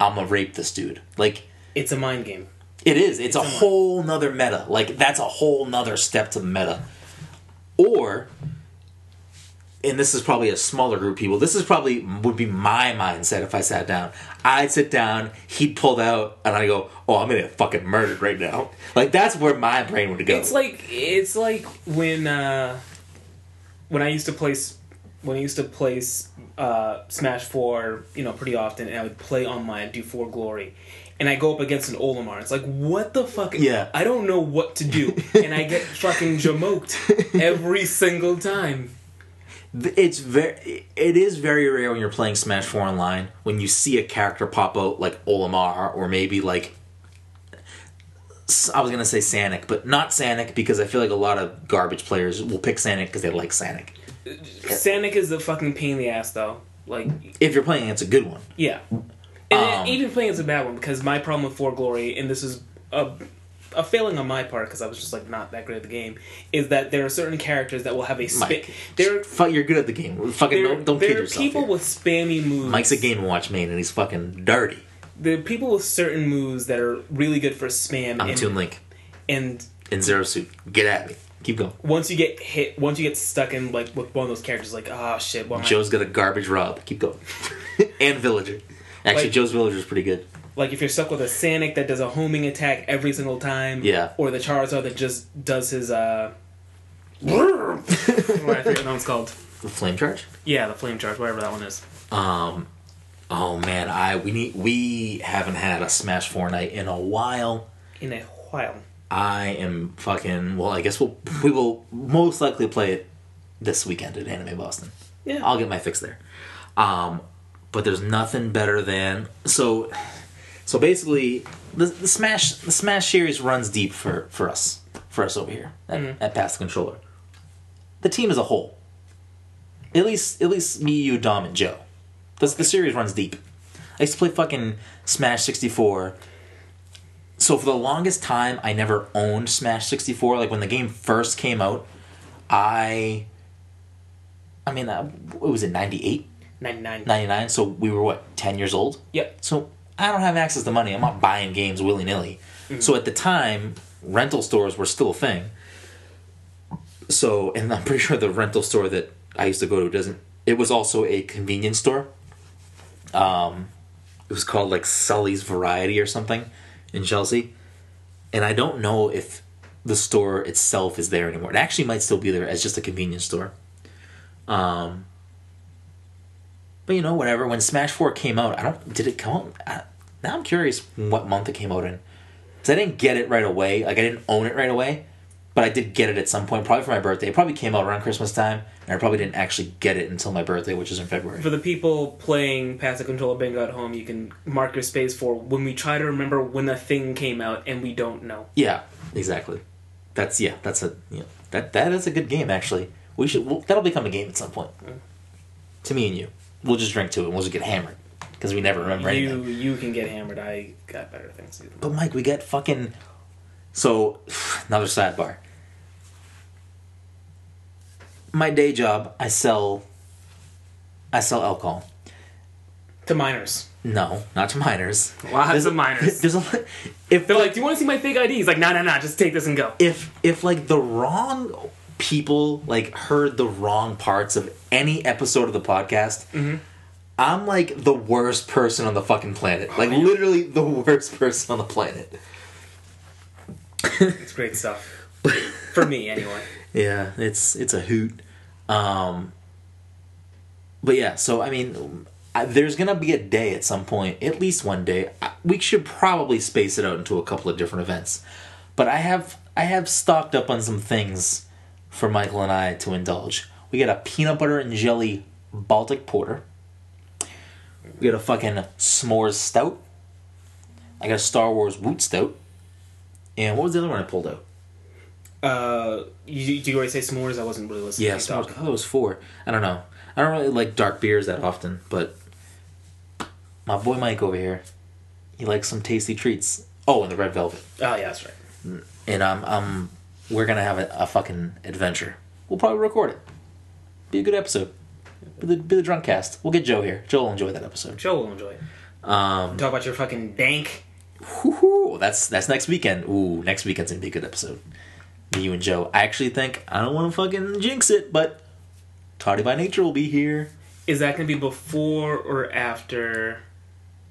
I'm gonna rape this dude. Like It's a mind game. it is. It's, a a- whole nother meta. Like that's a whole nother step to the meta. Or and this is probably a smaller group of people. This is probably would be my mindset if I sat down. I'd sit down, he'd pulled out, and I go, "Oh, I'm gonna get fucking murdered right now." Like that's where my brain would go. It's like it's like when uh, when I used to play s- when I used to play s- uh, Smash Four, you know, pretty often, and I would play on my do for glory, and I go up against an Olimar. It's like, what the fuck? Yeah. I don't know what to do, and I get fucking jamoked every single time. it's very it is very rare when you're playing Smash 4 online when you see a character pop out like Olimar or maybe like I was gonna say Sanic, but not Sanic because I feel like a lot of garbage players will pick Sanic because they like Sanic. Sanic is a fucking pain in the ass, though. Like, If you're playing, it's a good one. yeah, Um, even playing is a bad one because my problem with For Glory, and this is a a failing on my part because I was just like not that great at the game, is that there are certain characters that will have a. Mike, There, you're good at the game. Fucking there, don't, don't there kid are yourself. people here. with spammy moves. Mike's a Game and Watch main, and he's fucking dirty. There are people with certain moves that are really good for spam. I'm and, Toon Link and in Zero Suit. Get at me. Keep going. once you get hit, once you get stuck in like with one of those characters, like oh shit, what am I Joe's got a garbage rob. Keep going. and Villager. Actually, Like- Joe's Villager's pretty good. like if you're stuck with a Sanic that does a homing attack every single time, Yeah. or the Charizard that just does his uh What I forget what it's called. The flame charge. Yeah, the flame charge, whatever that one is. Um, oh man, I we need we haven't had a Smash Four night in a while. In a while. I am fucking well. I guess we'll we will most likely play it this weekend at Anime Boston. Yeah. I'll get my fix there. Um, but there's nothing better than so. So basically, the, the Smash the Smash series runs deep for for us for us over here at, at Pass the Controller. The team as a whole, at least at least me, you, Dom, and Joe. The, the series runs deep. I used to play fucking Smash sixty four. So for the longest time, I never owned Smash sixty four. Like when the game first came out, I. I mean, uh, what was it, 98, 99. 99? So we were, what, 10 years old? Yep. So I don't have access to money. I'm not buying games willy nilly. So at the time, rental stores were still a thing. So, and I'm pretty sure the rental store that I used to go to doesn't. It was also a convenience store. Um, it was called like Sully's Variety or something in Chelsea, and I don't know if the store itself is there anymore. It actually might still be there as just a convenience store. Um, but you know, whatever. When Smash Four came out, I don't. Did it come out? I, now I'm curious what month it came out in. Cause I didn't get it right away. Like I didn't own it right away, but I did get it at some point, probably for my birthday. It probably came out around Christmas time, and I probably didn't actually get it until my birthday, which is in February. For the people playing Pass the Controller Bingo at home, you can mark your space for when we try to remember when the thing came out and we don't know. Yeah, exactly. That's yeah. That's a yeah. That that is a good game actually. We should. Well, that'll become a game at some point. Mm. To me and you, we'll just drink to it. and We'll just get hammered because we never remember anything. You you can get hammered. I got better things to do. But Mike, we get fucking. So, another sidebar. My day job, I sell. I sell alcohol. To minors. No, not to minors. Lots of minors. There's a. If They're like, "Do you want to see my fake ID?" He's like, "No, no, no. Just take this and go." if if like the wrong people like heard the wrong parts of any episode of the podcast, I'm like the worst person on the fucking planet. Like literally the worst person on the planet. It's great stuff. For me, anyway. Yeah, it's it's a hoot. Um, but yeah, so I mean, I, there's gonna be a day at some point, at least one day. I, we should probably space it out into a couple of different events. But I have I have stocked up on some things for Michael and I to indulge. We got a peanut butter and jelly Baltic porter. We got a fucking s'mores stout. I got a Star Wars woot stout. And what was the other one I pulled out? Uh, you, do you already say s'mores? I wasn't really listening. Yeah, s'mores. I thought it was four. I don't know. I don't really like dark beers that often, but my boy Mike over here, he likes some tasty treats. Oh, and the red velvet. Oh yeah, that's right. And um, um, we're gonna have a, a fucking adventure. We'll probably record it. Be a good episode. Be the, be the drunk cast. We'll get Joe here. Joe will enjoy that episode. Joe will enjoy it. Um, Talk about your fucking bank. whoo-hoo, that's that's next weekend. Ooh, next weekend's gonna be a good episode. Me, you, and Joe. I actually think I don't want to fucking jinx it, but Toddy by Nature will be here. Is that to be before or after?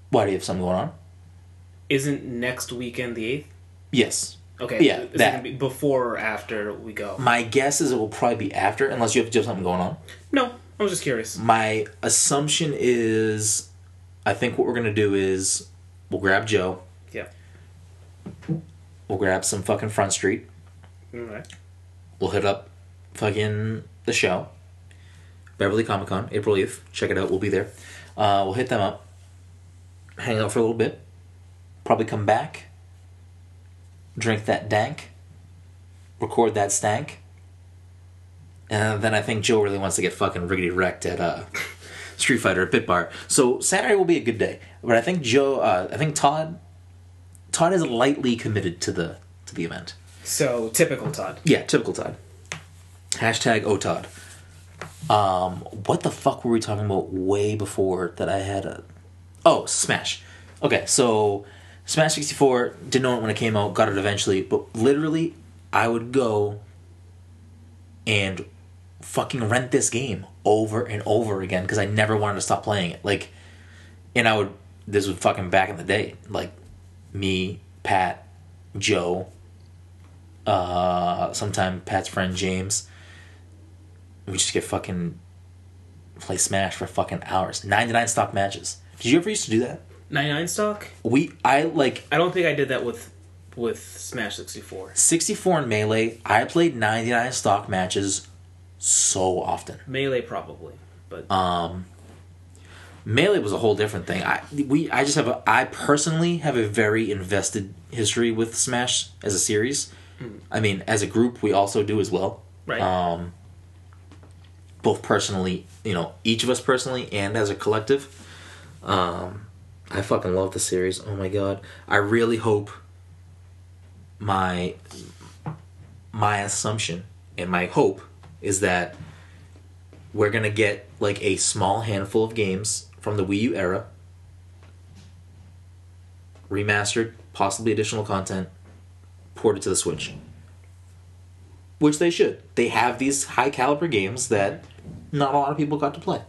Why do you have something going on? Isn't next weekend the eighth? Yes. Okay. Yeah, Is it that. gonna be before or after we go? My guess is it will probably be after, unless you have, you have something going on. No, I was just curious. My assumption is, I think what we're gonna do is we'll grab Joe, Yeah. we'll grab some fucking Front Street, All right. we'll hit up fucking the show, Beverly Comic Con, April eighth. Check it out. We'll be there. Uh, we'll hit them up, hang out for a little bit, probably come back, drink that dank, record that stank, and then I think Joe really wants to get fucking riggedy wrecked at uh, Street Fighter at Bit Bar. So Saturday will be a good day, but I think Joe, uh, I think Todd, Todd is lightly committed to the to the event. So typical Todd. Yeah, typical Todd. Hashtag OTOD. Um, what the fuck were we talking about way before that I had a. Oh, Smash. Okay, so Smash 64, didn't know it when it came out, got it eventually, but literally, I would go and fucking rent this game over and over again because I never wanted to stop playing it. Like, and I would. This was fucking back in the day. Like, me, Pat, Joe, uh, sometime Pat's friend James, we just get fucking play Smash for fucking hours. Ninety nine stock matches. Did you ever used to do that? 99 stock? We I like I don't think I did that with with Smash 64. sixty four in melee. I played ninety nine stock matches so often. Melee probably, but Um, melee was a whole different thing. I we I just have a I personally have a very invested history with Smash as a series. I mean, as a group, we also do as well. right. Um, both personally, you know, each of us personally, and as a collective. Um, I fucking love the series. Oh my god! I really hope my my assumption and my hope is that we're gonna get like a small handful of games from the Wii U era, remastered, possibly additional content, ported to the Switch. Which they should. They have these high caliber games that not a lot of people got to play.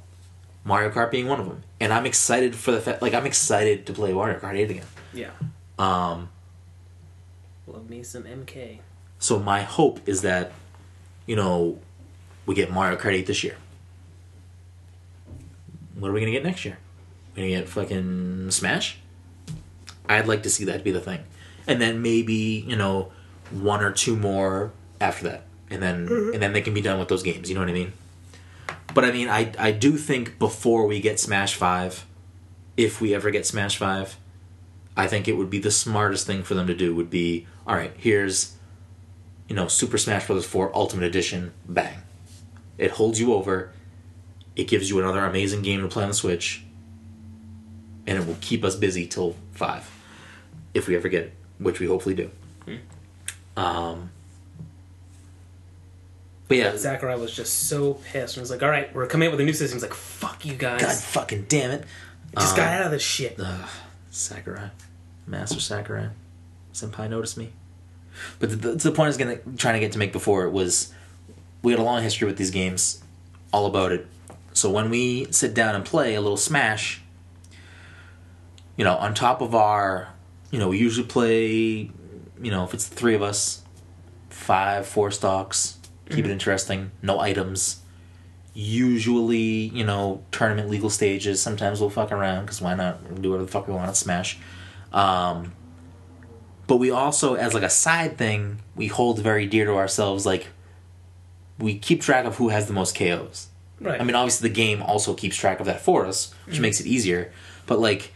Mario Kart being one of them, and I'm excited for the fact. Like I'm excited to play Mario Kart 8 again. yeah. Um, Love me some MK. So my hope is that, you know, we get Mario Kart 8 this year. What are we gonna get next year? We're gonna get fucking Smash? I'd like to see that be the thing. And then maybe, you know, one or two more after that. And then and then they can be done with those games, you know what I mean? But I mean I I do think before we get Smash 5, if we ever get Smash 5, I think it would be the smartest thing for them to do would be, all right, here's you know, Super Smash Bros. 4 Ultimate Edition, bang. It holds you over. It gives you another amazing game to play on the Switch. And it will keep us busy till 5. If we ever get it, which we hopefully do. Um, but yeah, Sakurai was just so pissed and was like, "All right, we're coming up with a new system." He's like, "Fuck you guys! God fucking damn it. just um, got out of this shit." Ugh, Sakurai. Master Sakurai. Senpai noticed me. But the, the, the point I was gonna trying to get to make before was we had a long history with these games, all about it. So when we sit down and play a little Smash, you know, on top of our, you know, we usually play, you know, if it's the three of us, five, four stocks, keep it interesting, no items. Usually, you know, tournament legal stages. Sometimes we'll fuck around because why not do whatever the fuck we want at Smash. Um, but we also, as like a side thing, we hold very dear to ourselves. Like we keep track of who has the most KOs. Right. I mean, obviously the game also keeps track of that for us, which makes it easier. But like,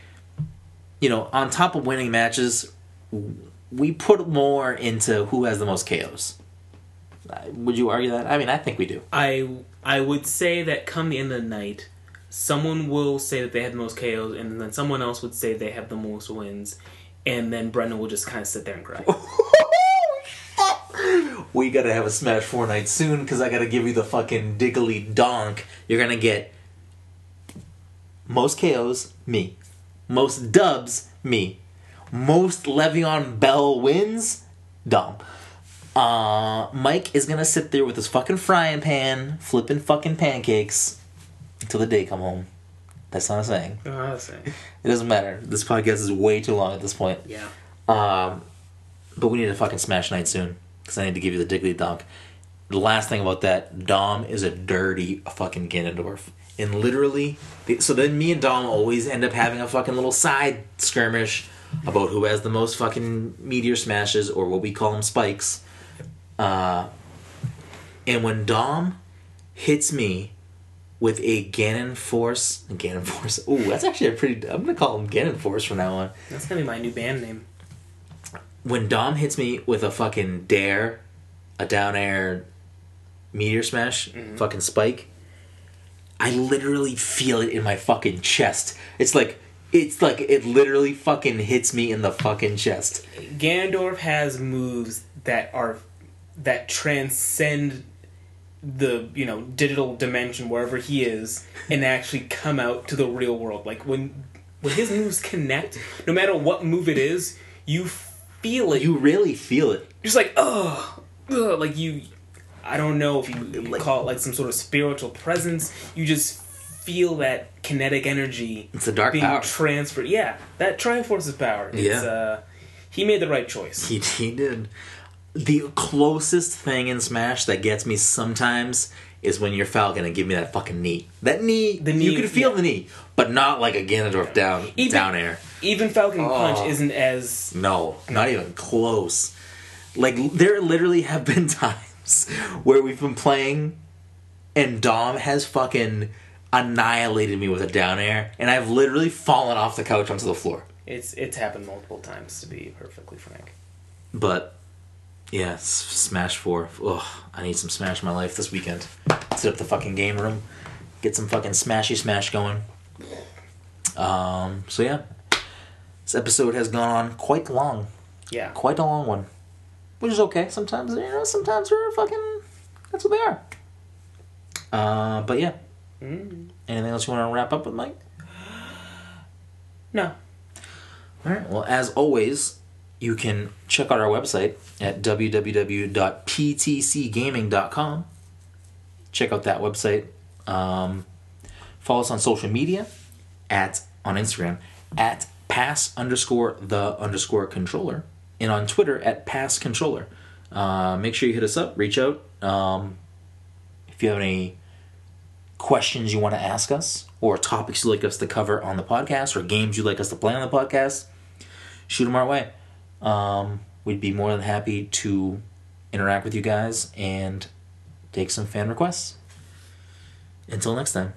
you know, on top of winning matches, we put more into who has the most KOs. Would you argue that? I mean, I think we do. I I would say that come the end of the night, someone will say that they have the most KOs, and then someone else would say they have the most wins, and then Brendan will just kind of sit there and cry. we gotta have a Smash Four night soon because I gotta give you the fucking diggly donk. You're gonna get most KOs, me. Most dubs, me. Most Le'Veon Bell wins, Dom. Uh, Mike is gonna sit there with his fucking frying pan, flipping fucking pancakes until the day come home. That's not a saying. Oh, that's it. It doesn't matter. This podcast is way too long at this point. yeah. Um, but we need a fucking smash night soon because I need to give you the diggly donk. The last thing about that, Dom is a dirty fucking Ganondorf, and literally, so then me and Dom always end up having a fucking little side skirmish about who has the most fucking meteor smashes or what we call them spikes. Uh, and when Dom hits me with a Ganon Force, Ganon Force. Ooh, that's actually a pretty. I'm gonna call him Ganon Force from now on That's gonna be my new band name. when Dom hits me with a fucking dair, a down air meteor smash, fucking spike, I literally feel it in my fucking chest. It's like it's like it literally fucking hits me in the fucking chest. Ganondorf has moves that are that transcend the you know digital dimension wherever he is and actually come out to the real world. Like when when his moves connect, no matter what move it is, you feel it. You really feel it. just like oh, like you. I don't know if you, you Like- call it like some sort of spiritual presence. You just feel that kinetic energy It's a dark being power. transferred. Yeah, that Triforce's power. It's, Yeah. uh, he made the right choice. He, he did. The closest thing in Smash that gets me sometimes is when you're Falcon and give me that fucking knee. That knee, The knee you can feel yeah. the knee, but not like a Ganondorf down Even- down air. Even Falcon Oh. Punch isn't as No, not even close. Like there literally have been times where we've been playing and Dom has fucking annihilated me with a down air and I've literally fallen off the couch onto the floor. it's it's happened multiple times to be perfectly frank. But yeah, Smash 4. Ugh, I need some Smash in my life this weekend. Set up the fucking game room, get some fucking Smashy Smash going. Um, so yeah. This episode has gone on quite long. Yeah. quite a long one, which is okay. Sometimes you know, sometimes we're fucking. That's what they are. Uh, but yeah. Mm. Anything else you want to wrap up with, Mike? No. All right. Well, as always, you can check out our website at www.ptcgaming.com. Check out that website. Um, follow us on social media at on Instagram at pass underscore the underscore controller and on Twitter at pass controller. Uh, make sure you hit us up, reach out. Um, if you have any questions you want to ask us or topics you'd like us to cover on the podcast or games you'd like us to play on the podcast, shoot them our way. Um, we'd be more than happy to interact with you guys and take some fan requests. Until next time.